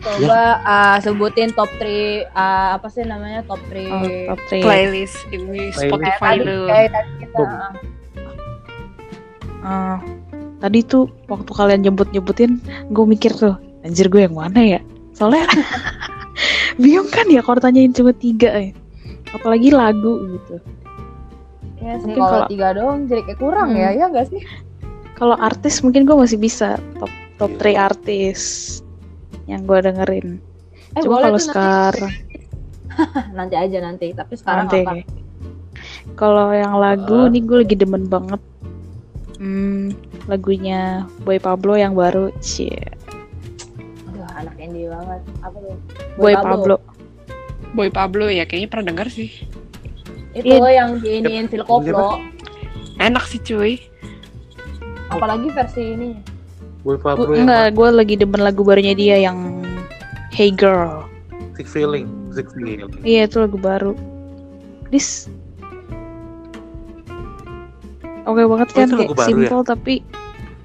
Coba ah, sebutin top 3 ah, apa sih namanya top 3 Oh, top three. Playlist ini Spotify lu. kayak tadi kita. Ah, tadi tuh waktu kalian jemput-jemputin, gue mikir tuh, anjir gue yang mana ya? Soalnya bingung kan ya kalau tanyain cuma tiga ya. Apalagi lagu gitu. Ya sih Mungkin kalau tiga doang jadi kayak kurang Hmm. ya, ya enggak sih? Kalau artis mungkin gue masih bisa top top 3 artis yang gue dengerin. Eh, Cuma boleh kalau nanti. sekarang Nanti aja nanti, tapi sekarang nanti. apa? Kalau yang lagu Ah. nih gue lagi demen banget. Hmm, lagunya Boy Pablo yang baru, cie. Anak indie banget. Apa tuh? Boy Pablo. Boy Pablo ya kayaknya pernah denger sih. Itu Iya. yang diiniin Phil Koplo. Enak sih cuy. Apalagi versi ini. Boy Gua, Pablo yang enggak, gue lagi demen lagu barunya dia yang Hey Girl. Sick Feeling, Sick Feeling. Iya itu lagu baru. This Oke banget Oh, kan kayak baru simple tapi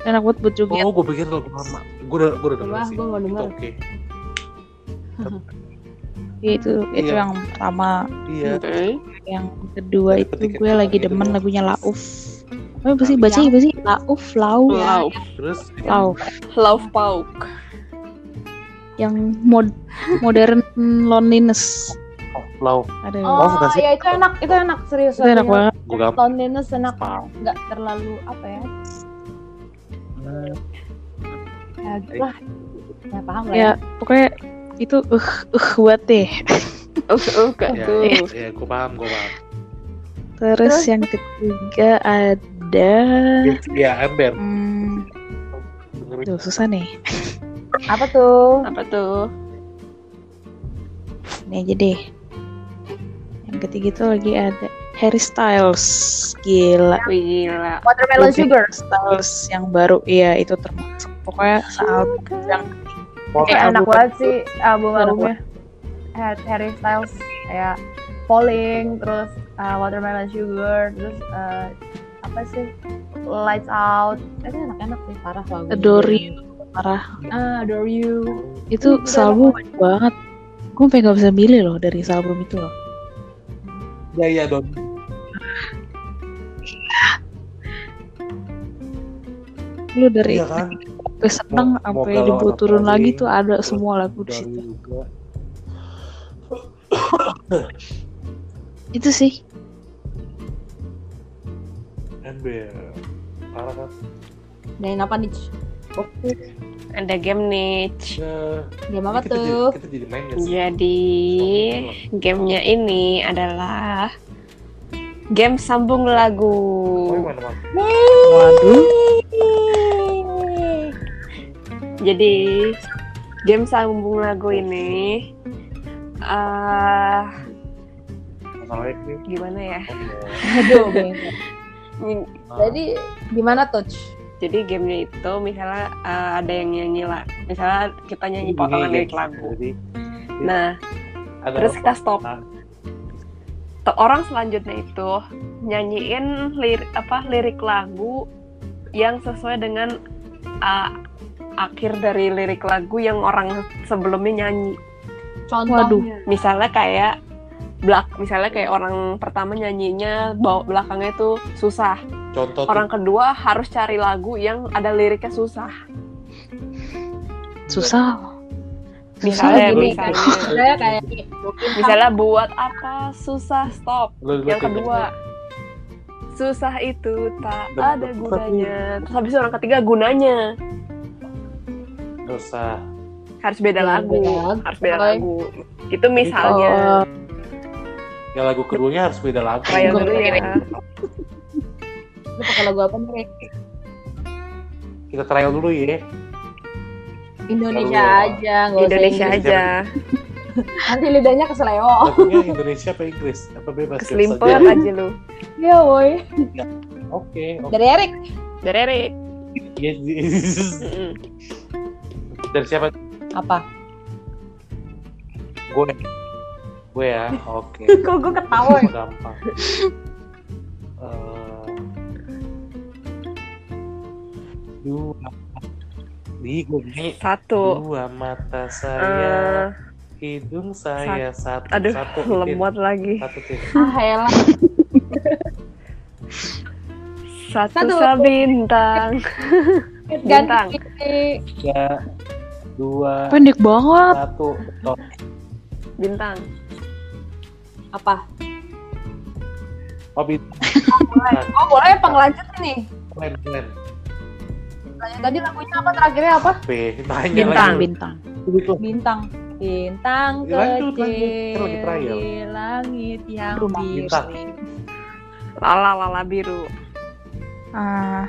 enak banget buat joget. Oh, gue pikir lagu lama. Gue udah, gue udah denger sih. gua mau Itu denger. Oke. Iya, itu itu Iya. yang pertama. Iya. Oke. Yang kedua Dari itu gue lagi itu demen doang. lagunya Lauf. Apa sih baca apa sih? Lauf, Lauf, Love, Terus Lauf. Love Pauk. Yang mod modern loneliness. Love. Ada Oh, nggak sih? iya itu enak, itu enak serius. itu enak banget. Gue. Loneliness enak, nggak terlalu apa ya? Ya, gitu lah. Ya paham lah. Ya pokoknya itu uh uh buat deh. Uh, uh, gak Ya, tuh. ya, gue paham, gue paham. Terus yang ketiga ada Ya, ember. hmm. Duh, susah nih. Apa tuh? Apa tuh? Ini aja deh. Yang ketiga itu lagi ada Harry Styles. Gila. Gila. Watermelon Lebih Sugar. Styles yang baru. Iya, itu termasuk. Pokoknya sealbum yang Eh, enak album- banget sih album Enak albumnya. Harry Styles kayak Falling, terus uh, Watermelon Sugar, terus uh, apa sih Lights Out. Itu enak-enak sih parah lagu. Adore You. Parah. Ah, Adore You. Itu sealbum banyak banget. Gue sampai gak bisa milih loh dari sealbum itu loh. Ya, ya, Don. Lu dari Iya kan? sampai seneng Mau- sampai dibuat turun lagi paling, tuh ada semua lagu di situ. Itu sih. Ember. Parah kan? Main apa nih? Oke. Ada game nih. Ya, Game apa kita tuh? Jadi, kita jadi main gak sih? Jadi gamenya ini adalah game sambung lagu. Oh, mana, mana? Waduh. Jadi game sambung lagu ini eh ini. gimana ya? Aduh, Jadi gimana touch? Jadi gamenya itu misalnya eh, ada yang nyanyi lah, misalnya kita nyanyi Ini potongan lirik guys. lagu. Jadi, Nah, terus kita stop. Nah, orang selanjutnya itu nyanyiin lirik apa lirik lagu yang sesuai dengan uh, akhir dari lirik lagu yang orang sebelumnya nyanyi. Contohnya. Waduh. Misalnya kayak belak misalnya kayak orang pertama nyanyinya bawa belakangnya itu susah. contoh Orang kedua harus cari lagu yang ada liriknya susah. Susah. Misalnya Susah, misalnya Sebenarnya kayak misalnya buat apa susah stop. Lu- lu Yang kayak kedua susah itu tak Dan- ada gunanya. Terus habis itu orang ketiga gunanya gitu. Nggak usah. harus beda Iya, lagu, beda lagu. harus beda lagu. Itu misalnya Oh, Ya lagu keduanya harus beda lagu. Gua dulu ya. lu pakai lagu apa nih? Kita trial dulu ya. Indonesia Lagu- aja, nggak usah Indonesia Inggris. aja. Nanti lidahnya keseleo. Lagunya Indonesia apa Inggris? Apa bebas? Keselimpet aja lu. Iya, woi. Oke, oke. Dari Erik. Dari Erik. Yes, Mm-mm. Dari siapa? Apa? Gue. Gue ya. Oke. Kok gue ketawa ya? Gampang. Eh, dua Di gue. Satu. Dua mata saya, hidung saya satu. aduh, satu. Lemot lagi. Satu tin. Ah. Satu, Satu. sabintang. Bintang. Tiga, dua, Pendek banget. satu. Stop. Bintang. Apa? Oh, bintang. Oh, boleh penglanjut nih. Keren, keren. Tadi lagunya apa terakhirnya apa? B, tanya Bintang. lagi. Bintang. Gitu. Bintang. Bintang lanjut, lanjut. kecil di langit yang Rumah biru. bintang. Lala lala biru. Ah.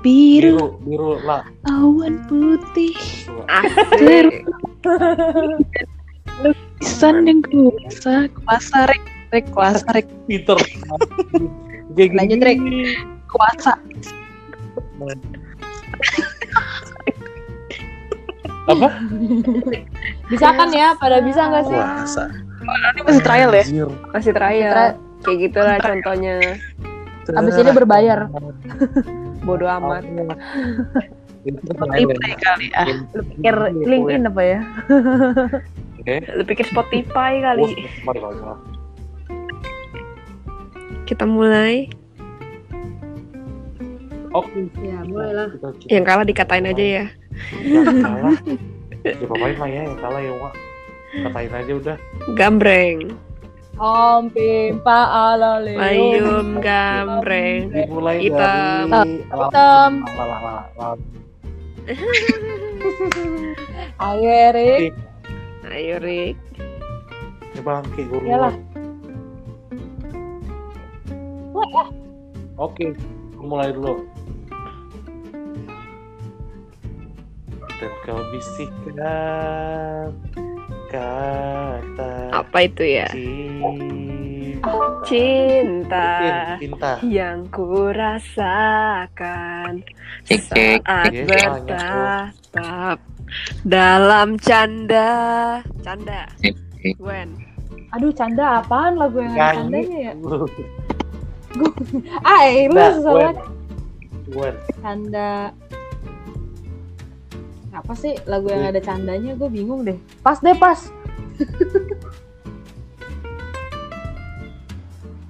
Biru, Biru, biru lah. awan putih. Asik. lukisan yang kuasa, kuasa rek, rek, kuasa rek, Peter. Lanjut, gini. Kuasa. Apa? Bisa kan ya? Pada bisa nggak sih? Puasa. Ini masih trial ya? Masih trial. Tra- Kayak gitulah contohnya. Abis ini berbayar. Bodoh amat. Replay kali ah. Lu pikir LinkedIn apa ya? Oke. Lu pikir Spotify kali. Banyak. Kita mulai. Oke. Ya, boleh lah. Kita- kita- Yang kalah dikatain aja ya. Yang kalah. Ya papain lah ya yang kalah ya Wak. Katain aja udah. Gambreng. Om pimpa ala leo. Mayum gambreng. Dimulai Hitam. dari Hitam. Ayo Erik. Ayo Rick. Ya bangke guru. Iyalah. Oke, mulai dulu. Dan kau bisikkan kata Apa itu ya? cinta. Cinta Cinta. yang kurasakan Cek, cek, saat bertatap dalam canda. Canda. Gwen. Aduh, canda apaan lagu yang ada candanya ya? Ah, eh, lu Nah, susah Gwen. banget. Gwen. Canda. Apa sih lagu yang ada candanya? Gue bingung deh. Pas deh, pas.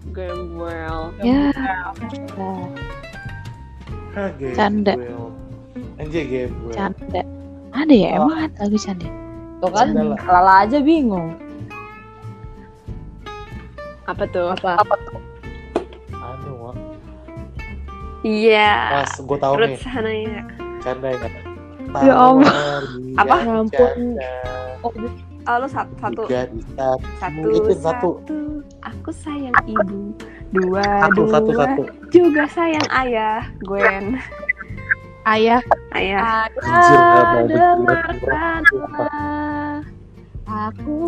Gabriel. Ya. Canda. Anjay Gabriel. canda. Ada ya? Emang ada lagu canda? Tuh kan. Lala aja bingung. Apa tuh? Apa? Anu, Wak. Iya. Pas gue tahu nih, sana ya. canda ya. Ya Allah. Apa? Ya ampun. canda. Oh, Oh, lu satu. Satu. Tiga satu. Satu, Itu satu. Aku sayang ibu. Dua, Satu, dua. satu, satu. Juga sayang ayah. Gwen. Ayah, Ayah. Mau dengarkanlah. Aku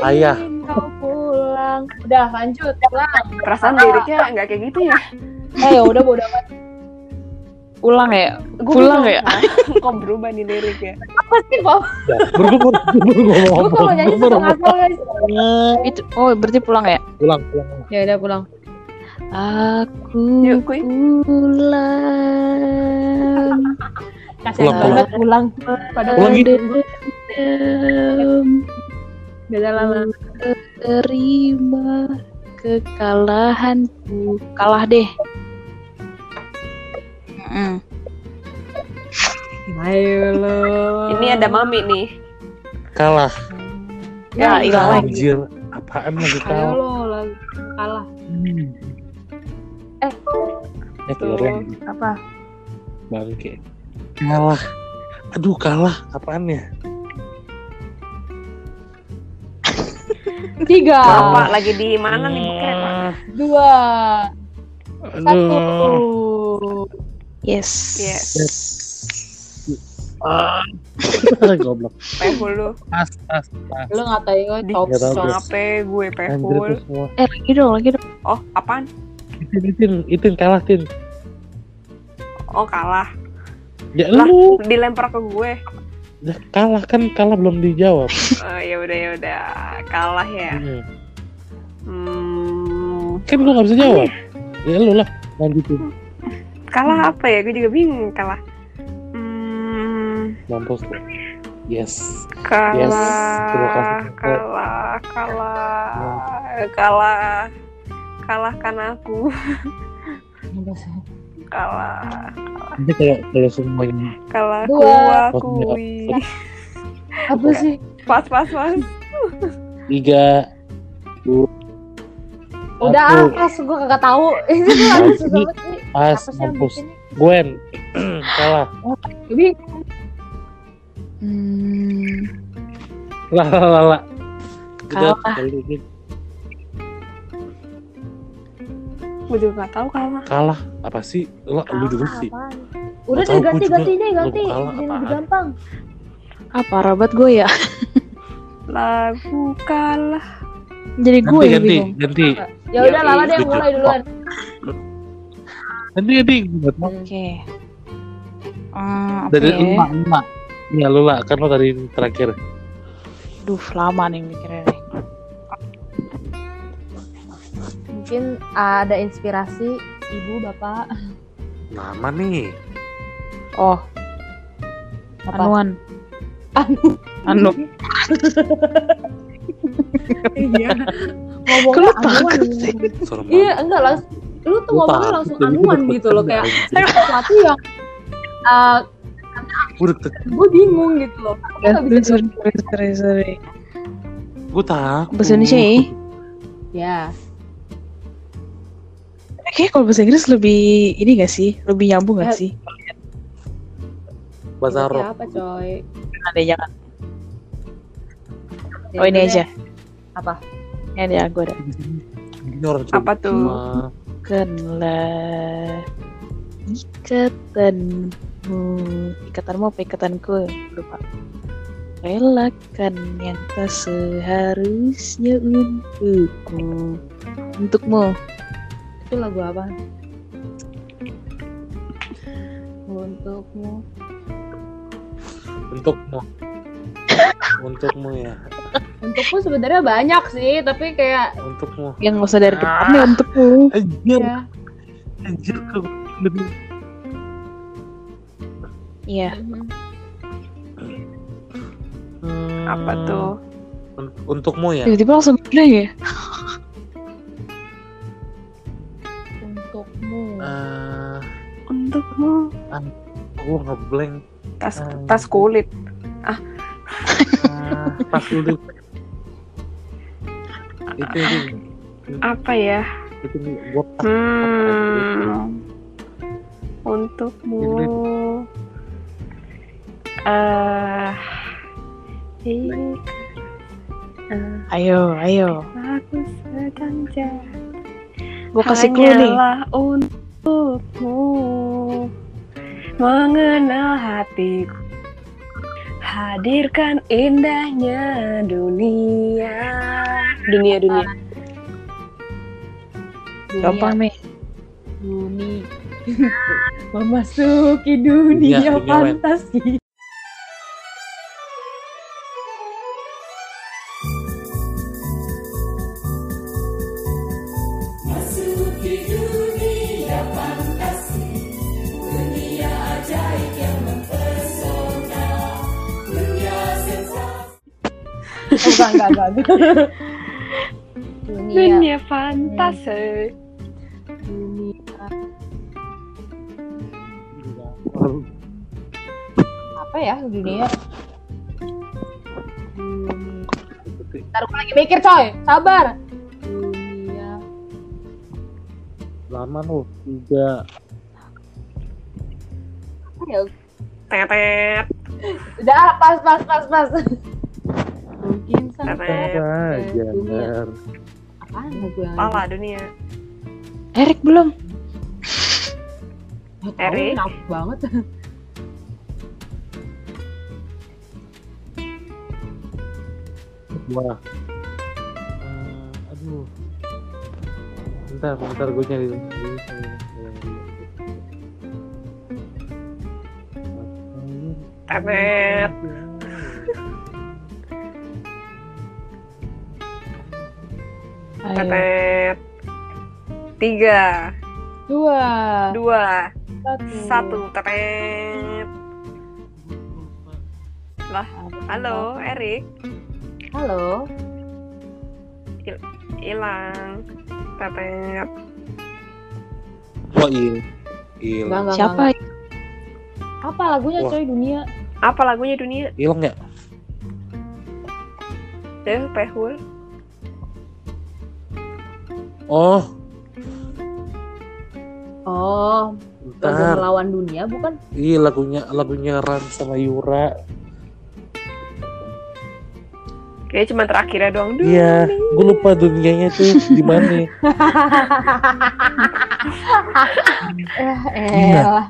Ayah. ingin kau pulang. Udah, lanjut. Pulang. Perasaan liriknya nggak kayak gitu ya? Eh, ya udah bodo amat. Ulang ya? Gua Pulang ya? Kok berubah nih liriknya? Apa sih, Bob? Baru gue Gue kalau nyanyi suka ngasal, guys. Itu, oh berarti pulang ya? pulang pulang. Ya udah, pulang. Aku Yuk, kuy. pulang Kasian Pulang, banget pulang. Pada Pulang gitu. Dendam, Beda lama. terima kekalahanku kalah deh Mm. Ayo lo. Ini ada mami nih. Kalah. ya hilang lagi Anjir, apaan lagi Ayo kalah? lo, lagi kalah. Eh, keluar Tuh. lagi. Apa? Bangke. Kalah. Aduh, kalah. Apaan ya? Tiga, Bapak lagi di mana nih dua, satu. Aduh. yes Yes. Ah. Goblok. Pehul lu. Pas, pas, pas. Lu ngatain gue Di top apa gue pehul. eh lagi dong lagi dong Oh, apaan? Itin, itin, itin kalah, tin. Oh, kalah. Ya Lah. lu Dilempar ke gue. Ya, kalah kan kalah belum dijawab. Oh, ya udah ya udah. Kalah ya. Hmm. Hmm, Kan gua nggak bisa jawab. Ya lu lah lanjutin. Kalah apa ya? Gue juga bingung kalah. Hmm, mampus lu yes. Kalah terima kasih. kalah kalah kalah. Kalahkan aku. Sih? kalah. Ini kayak kayak semuanya kalah aku akui Apa sih? pas pas pas. Tiga. Dua Udah ah, pas gue kagak tahu. Ini tuh Pas, mampus? Gwen. Kalah Jadi Hmm, lah lah lah lah. Kalah. gue juga gak tahu kalah. Kalah? Apa sih? Lo lu juga sih? Udah deh ganti ganti deh ganti. Jadi lebih gampang. apa rabat gue ya? lagu kalah. Jadi gue ganti ganti bingung. ganti Ya udah Lala deh yang setuju. mulai duluan. Nggak tahu. Oke. Hmm, apa dari ya? emak emak ya lu lah kan lo tadi terakhir Duh, lama nih mikirnya nih. Mungkin ada inspirasi ibu bapak. lama nih Oh, Apa? anuan. Anu. Anu. Iya. Ngomongnya lu anuan. takut sih? serem Iya enggak langsung. Lu tuh Lu ngomongnya langsung anuan gitu loh kayak sesuatu yang uh, gue deg gue bingung gitu loh. Aku nggak bisa sorry, sorry, sorry, sorry. gue takut Bahasa Indonesia ya? Ya. Kayaknya kalau bahasa Inggris lebih ini gak sih? Lebih nyambung gak Eh, sih? bahasa Arab apa coy? Deh, jangan. Oh ini aja. Apa? Ini ada gue ada. Apa tuh? cuma Kenlah ikatanmu Ikatanmu apa ikatanku? Lupa. Relakan yang tak seharusnya untukmu Untukmu Itu lagu apa? Untukmu. untukmu untukmu ya. Untukmu sebenarnya banyak sih, tapi kayak untukmu. Yang gak usah dari depannya untukmu anjir. Ya anjir ke lebih Iya. Hmm, apa tuh? Un- untukmu ya? Tiba-tiba langsung gila ya? Untukmu. Eh, untukmu. Gue ngeblank tas tas kulit. Ah, pas dulu. Itu itu apa ya? Itu gue hmm. Untukmu. Eh ini. Ayo, ayo. Aku sedang jatuh. Gue kasih clue nih. Hanyalah untukmu. Mengenal hatiku hadirkan indahnya dunia. Dunia dunia. Gampang nih Dunia. Memasuki dunia Dunia, dunia, fantasi. Enggak, enggak, enggak, enggak. Dunia. dunia fantasi Dunia. Apa ya dunia? Gue lagi mikir coy, sabar. Dunia. lama lu tiga Apa ya? tetet Udah, pas, pas, pas, pas. Sampai aja dunia. Ner. Apaan lagu yang pala dunia Erik belum Erik. nafsu banget. Wah. Eh, aduh. Bentar, bentar gue nyari dulu. Tetet tiga Dua. dua Satu. Tetet. Lah, halo, Erik. Halo. Hilang. Tetet. Oh iya. Hilang. Siapa? Apa lagunya Wah. coy dunia? Apa lagunya dunia? Hilang ya? Deh, Pehul. Oh, Oh, lagu bentar. melawan dunia bukan? Iya lagunya lagunya Ran sama Yura. Kayaknya cuma terakhirnya doang. Duh. Iya, gue lupa dunianya tuh di mana. Eh, Iya. elah.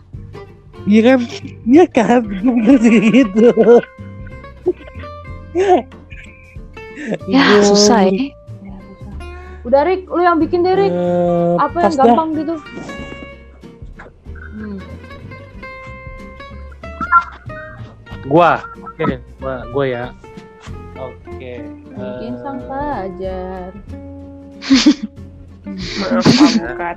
Iya kan? Iya kan? Gue bilang juga gitu. Ya, Iya. susah ya. Udah Rik, lu yang bikin deh Rik. Eh, Apa yang dah. gampang gitu? Hmm. Gua. Oke, gua, gua ya. Oke. Mungkin eh, sang fajar. Maaf, Pak, bukan.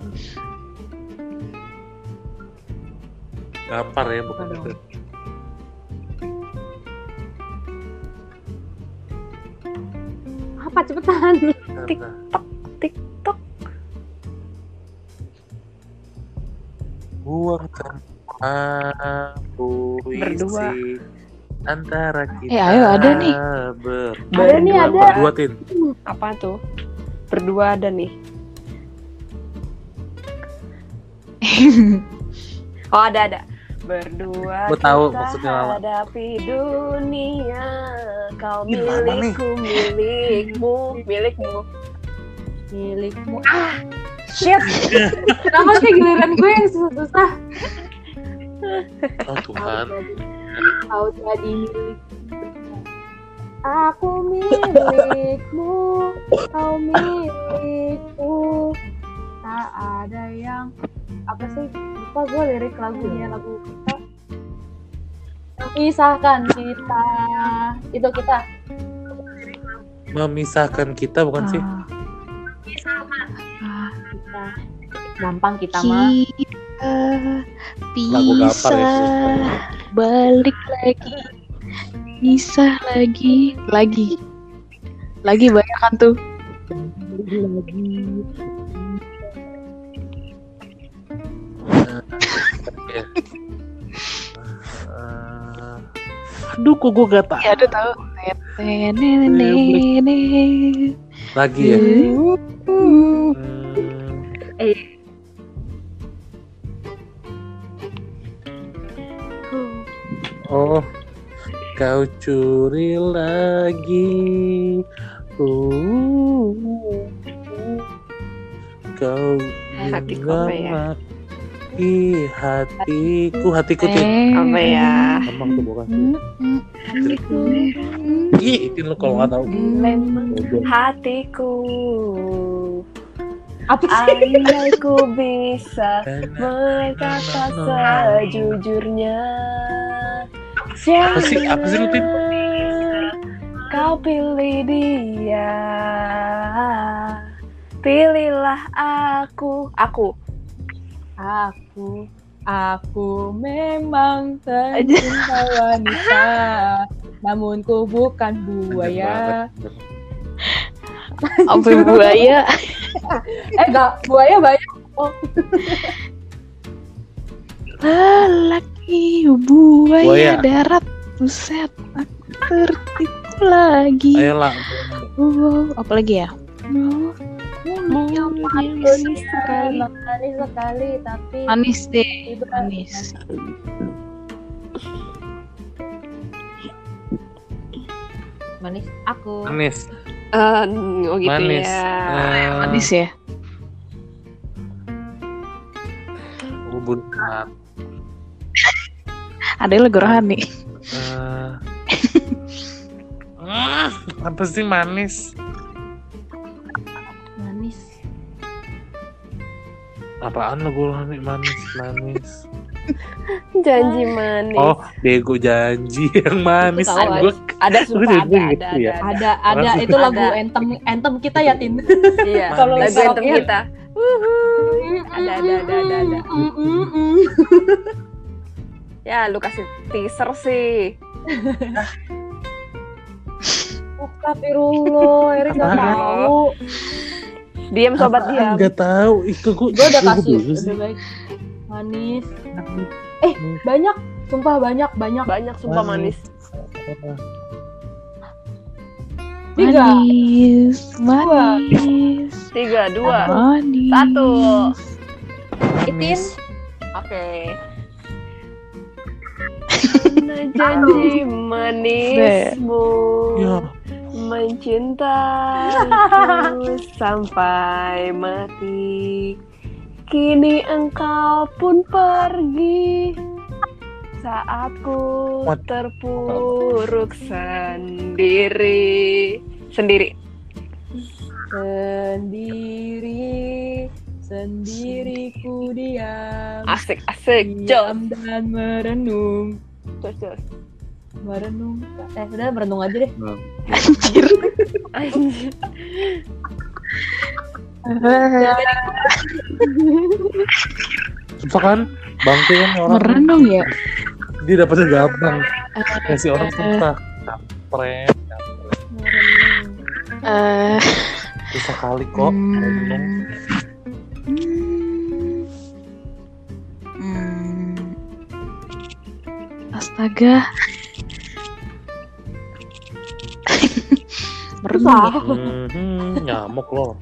Gampar ya bukan itu. Apa cepetan? TikTok, TikTok. Buang tanpa puisi Berdua. antara kita. Eh, ayo, ada nih. Ber Ada nih, ada. Berdua tin. Apa tuh? Berdua ada nih. Oh ada ada. Berdua Gua tahu kita maksudnya, Lala. hadapi dunia. Kau milikku, milikmu, milikmu. Milikmu. Ah, shit. Kenapa sih giliran gue yang susah-susah? Oh Tuhan. Kau jadi milik. Aku milikmu, kau milikku. Tak ada yang apa sih? Lupa gue lirik lagunya lagu kita. Memisahkan kita. Itu kita. Memisahkan kita bukan sih? Ah, kita. Gampang kita mah. kita gampar bisa ya, balik lagi bisa lagi lagi lagi banyak kan tuh Ya. Eh, aduh kok gue gak tahu. ya ada tahu Nenenenenenet. Lagi ya. Hmm, Oh, kau curi lagi. Uh, kau Hatiku apa ya? Ih, hatiku, hatiku tin. Eh, Apa ya? Gampang tuh bukan? mm. Ih, tin lu kalau nggak tahu. Hatiku, Apa sih? andaiku bisa berkata sejujurnya. Apa sih? Apa sih lu, Tin? Kau pilih dia. Pilihlah aku. Aku. Aku, aku memang tercinta wanita, namun ku bukan buaya. sampai buaya Eh enggak, buaya banyak. Oh, lelaki buaya, Buaya. darat buset aku tertipu lagi Ayolah. wow apalagi ya wow, mulutnya Manis sekali. manis sekali, tapi manis deh manis manis. Aku. Manis. Eh, oh gitu Manis. ya. Eh, manis ya Ubun. Ah, ada lagu rohani eh. Ah, apa sih? Manis. Apaan lagu rohani manis manis? Janji manis. Oh, bego janji yang manis. Tahu, Gue ada ada, gitu ada, ya? ada, Ada, ada itu lagu Ada. anthem anthem kita ya Tin. Iya, Kalau lagu anthem kita. Ada, ada, ada, ada, ada. Ya, lu kasih teaser sih. Astagfirullah, Erik nggak Apaan? tahu. Diam sobat diam. Nggak tahu. Itu gua. Gue udah kasih, udah baik. Manis. Eh, banyak. Sumpah banyak, banyak. Banyak sumpah manis. Tiga. Manis, manis, Tiga, dua, manis. satu. Itin. Oke. Mana janji manismu Ya. Mencintaiku sampai mati. Kini engkau pun pergi saat ku What? terpuruk sendiri. Sendiri. Sendiri, sendiriku diam. Asik, asik. Diam dan merenung. Jos, jos. Merenung. Eh, udah merenung aja deh. Anjir. Anjir. Susah kan? Bangke kan orang. Merenung ya. Dia dapetnya gampang. Kasih orang susah. Kampret. Eh, Susah kali kok. Merenung. hmm. Hmm. Astaga. Merenung ya. Mhm, nyamuk loh.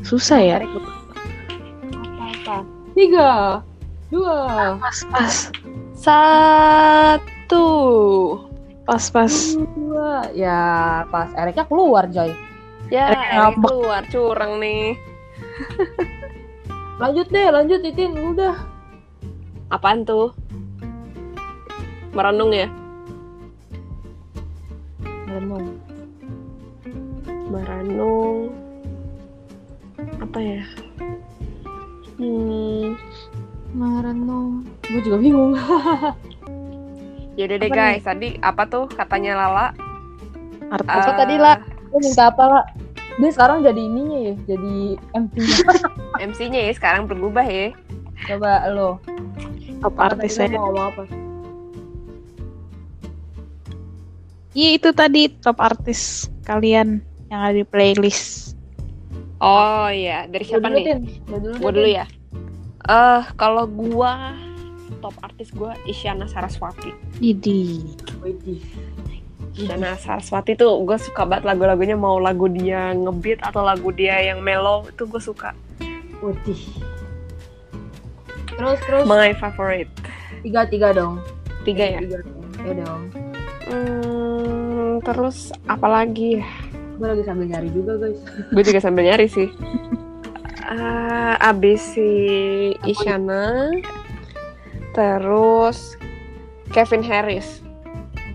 Susah ya. Apa-apa. Tiga, dua, Pas, pas, Satu. pas, pas. dua. Ya, pas Eriknya keluar, Joy. Ya, Erik keluar curang nih. Lanjut deh, lanjut Titin. Udah. Apaan tuh? Merenung ya? Merenung. Merenung. Apa ya? Hmm, Merenung. Gue juga bingung. yaudah deh Apa guys. Tadi apa tuh katanya Lala? Artis. Apa Eh, tadi, La? Lu minta apa, La? Dia sekarang jadi ininya ya, jadi MC-nya. MC-nya ya sekarang berubah ya. Coba lo. Apa artis tadi saya. lu mau ngomong apa? Iya itu tadi top artis kalian yang ada di playlist. Oh iya, dari siapa dulu, nih? Lu dulu, Gua ya. Eh, kalau gua top artis gua Isyana Saraswati. Idi. Widih. Isyana Saraswati tuh gue suka banget lagu-lagunya mau lagu dia ngebeat atau lagu dia yang mellow itu gue suka. Widih. Terus, terus. My favorite. Tiga, tiga dong. Tiga ya. Tiga dong. Ya dong. Hmm, terus apa lagi ya? Gue lagi sambil nyari juga, guys. Gue juga sambil nyari sih. Eh, abis si Isyana, terus Kevin Harris.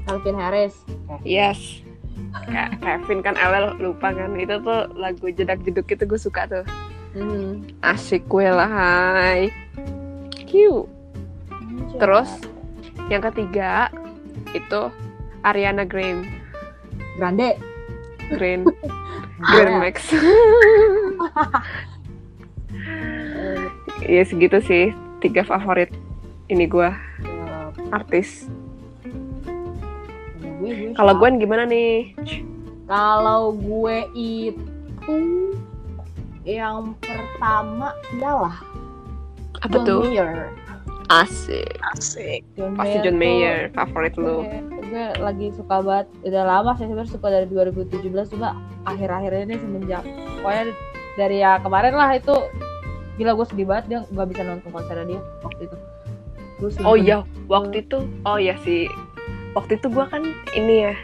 Calvin Harris. Yes. Kak Kevin kan awal lupa kan itu tuh lagu jedak jeduk itu gue suka tuh. Hmm. Asik gue lah hai. Cute. Terus yang ketiga itu Ariana Grande. Grande. Green. Green Max. Iya segitu sih tiga favorit ini gua artis. Kalau Gwen gimana nih? Kalau gue itu yang pertama ialah Apa John tuh? Mayer. Asik. Asik. John Pasti Mayer John tuh Mayer favorit lu. Gue, gue lagi suka banget. Udah lama sih sebenarnya suka dari 2017 cuma akhir-akhir ini semenjak pokoknya dari ya kemarin lah itu gila gue sedih banget dia nggak bisa nonton konser dia waktu itu. Gue Oh iya, waktu itu oh iya sih. Waktu itu gua kan ini ya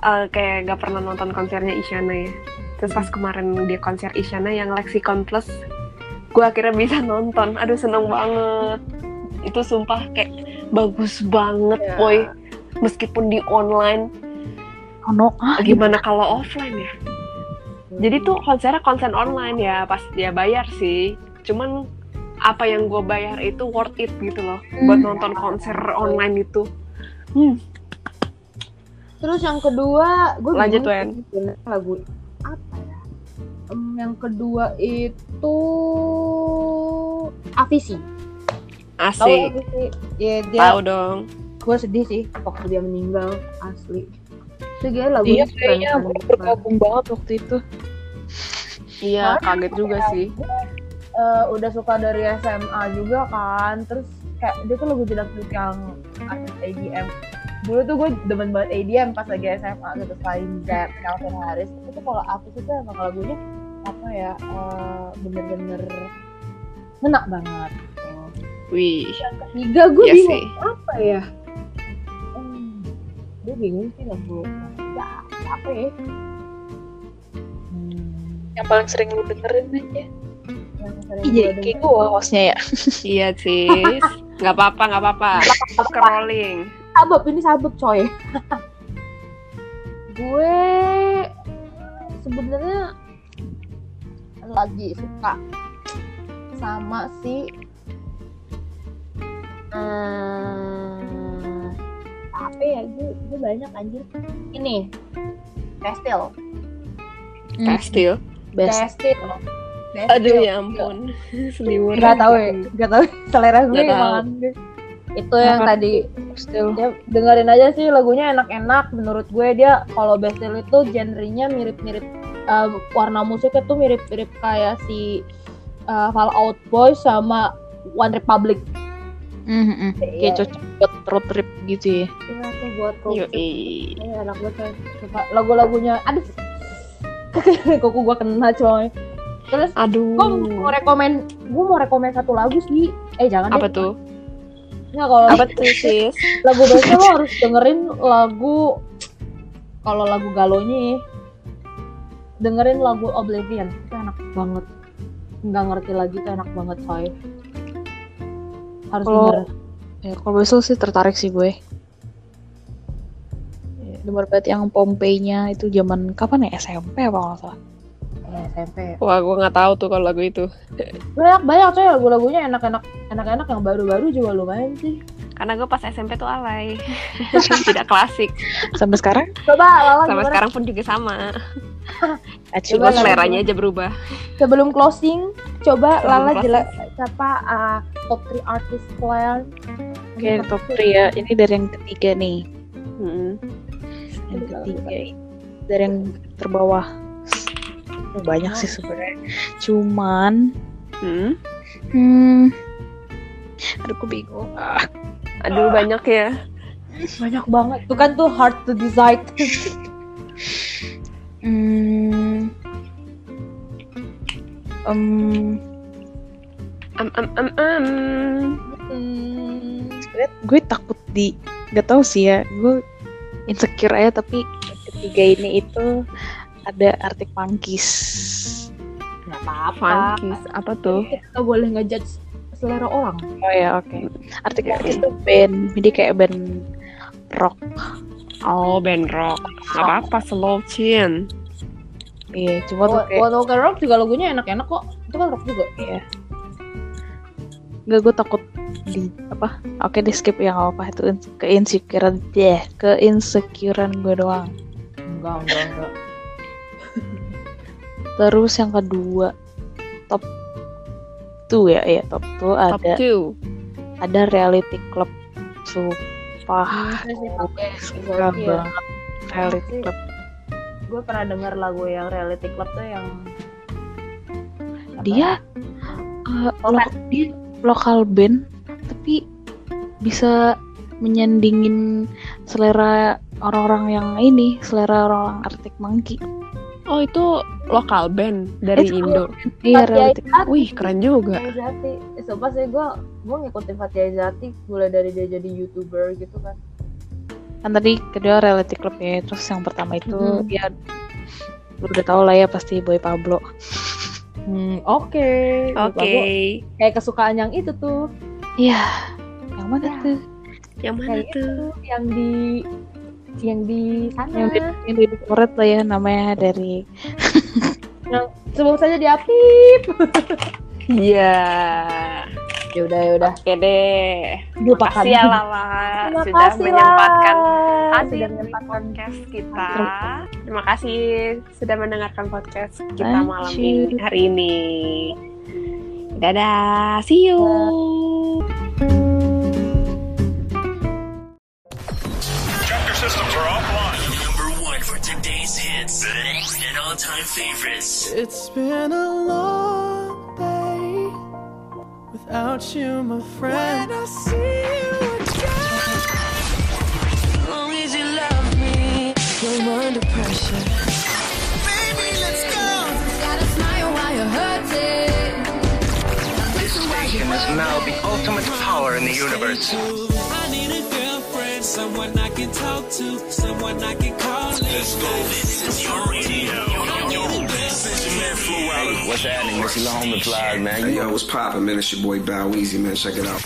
eh, kayak gak pernah nonton konsernya Isyana ya. Terus pas kemarin dia konser Isyana yang Lexicon Plus, gue akhirnya bisa nonton. Aduh seneng banget. Itu sumpah kayak bagus banget, Ya. boy. Meskipun di online, Ono. Ah, gimana kalau offline ya? Jadi tuh konsernya konser online ya, pas dia bayar sih. Cuman apa yang gue bayar itu worth it gitu loh, buat nonton konser online itu. Hmm, Terus yang kedua, gue Lanjut, sih lagu apa ya? Em, yang kedua itu itu Avicii. Tahu? Ya dia Tahu dong. gue sedih sih waktu dia meninggal asli. Itu dia lagu Dia kayaknya bergabung banget waktu itu. Iya, kaget juga sih. eh, udah suka dari SMA juga kan terus kayak dia tuh lagu jelas yang artis ADM dulu tuh gue demen banget ADM pas lagi SMA gitu selain Zack Calvin Harris itu tuh kalau aku itu emang lagunya apa ya eh, bener-bener ngena banget Wih, yang ketiga gue Iya bingung sih. apa ya hmm, gue bingung sih lagu ya apa ya hmm, Yang paling sering lu dengerin aja. denger. kayak gue hostnya ya. iya sis. Gak apa-apa, gak apa-apa. Scrolling. sabab ini sabab coy gue sebenarnya lagi suka sama si eh apa ya? Gue, gue banyak anjir. Ini. Kastil. Best. Castle Aduh ya ampun. Seliwuran. nggak tahu ya. Nggak tahu. Selera gue emang itu yang tadi. Still. Ya, dengerin aja sih lagunya enak-enak. Menurut gue dia kalau Bestel itu genrenya mirip-mirip eh, warna musiknya tuh mirip-mirip kayak si eh, Fall Out Boy sama One Republic Mhm, mhm. Kayak Iya. cocok buat road trip gitu ya. Iya tuh buat road trip. Iya, enak banget suka lagu-lagunya aduh kok gue kena coy terus Aduh. gue mau rekomen gue mau rekomen satu lagu sih eh jangan Apa deh tuh? Nggak, kalau Apa tuh sis? lagu Bestel lo harus dengerin lagu kalau lagu galonya ya, dengerin lagu Oblivion itu enak banget nggak ngerti lagi itu enak banget coy harus Kalau- denger Ya, kalau besok sih tertarik sih gue. Ya, Denger banget yang Pompei-nya itu zaman kapan ya SMP apa nggak salah. ya, SMP Wah, gue nggak tahu tuh kalau lagu itu. banyak banyak coy lagu-lagunya enak-enak enak-enak yang baru-baru juga lumayan sih Karena gue pas SMP tuh alay. Tidak klasik. Sampai sekarang coba Lala Sampai gimana? sekarang pun juga sama. Coba Cuma seleranya aja berubah. sebelum closing coba Sebelum Lala closing. jelas siapa uh, top 3 artis kalian Oke, top 3 ya. Ini dari yang ketiga nih. Hmm. Yang ketiga ini. Dari yang terbawah. Oh, banyak sih sebenarnya. Cuman Hmm. hmm aduh aku bingung. Ah, Aduh banyak ya. banyak banget tuh kan tuh hard to decide hmm. Em, Am am am am. Hmm, sebenarnya gue takut di gak tau sih ya gue insecure aja tapi ketiga ini itu ada Arctic Monkeys nggak apa-apa Funkis. Apa tuh? kita boleh ngejudge selera orang oh ya oke Arctic Monkeys itu band jadi kayak band rock Oh, band rock. Gak apa-apa, slow chin. iya cuma tuh kayak One Ok Rock juga lagunya enak-enak kok. Itu kan rock juga. Iya. Gak gue takut di apa? Oke di skip yang apa itu ins- keinsecurean deh keinsecurean gue doang. Enggak enggak enggak. Terus yang kedua top 2 ya. Ya top 2 Top ada 2. ada reality club sumpah suka Iya. banget reality club. gue pernah dengar lagu yang reality club tuh yang apa dia uh, lo- dia lokal band tapi bisa menyandingin selera orang-orang yang ini selera orang Arctic Monkey Oh, itu lokal band dari Itu Indo. iya Izati. Wih, keren juga. Fatia Izati eh, sumpah sih gue gue ngikutin Fatia Izati mulai dari dia jadi youtuber gitu kan kan tadi kedua reality club ya terus yang pertama itu Mhm. ya lu udah tau lah ya pasti Boy Pablo hmm oke Oke. Lupa gua kayak kesukaan yang itu tuh iya yang mana Ya. tuh Yang mana kayak tuh? itu yang di yang di sana yang di, yang di Koret lah ya namanya dari sebelum saja di Apip Iya. ya udah ya udah Oke deh. Makasih ya Lala Terima sudah kasih menyempatkan hadir Sudah di menyempatkan podcast kita. Terima kasih sudah mendengarkan podcast kita Thank malam you. ini hari ini. Dadah, see you. Number today's and all-time favorites. It's been a long day without you, my friend. When I see you again, as long as you love me, I'm under pressure. Baby, let's go. Gotta smile while you're hurting. This station is now the ultimate power in the universe. I need a girlfriend, someone I can talk to, someone I can call. Let's go. This is your radio. What's happening? Missy Long the flag, man. Hey, yo, what's poppin', man? It's your boy Bow Weezy, man. Check it out.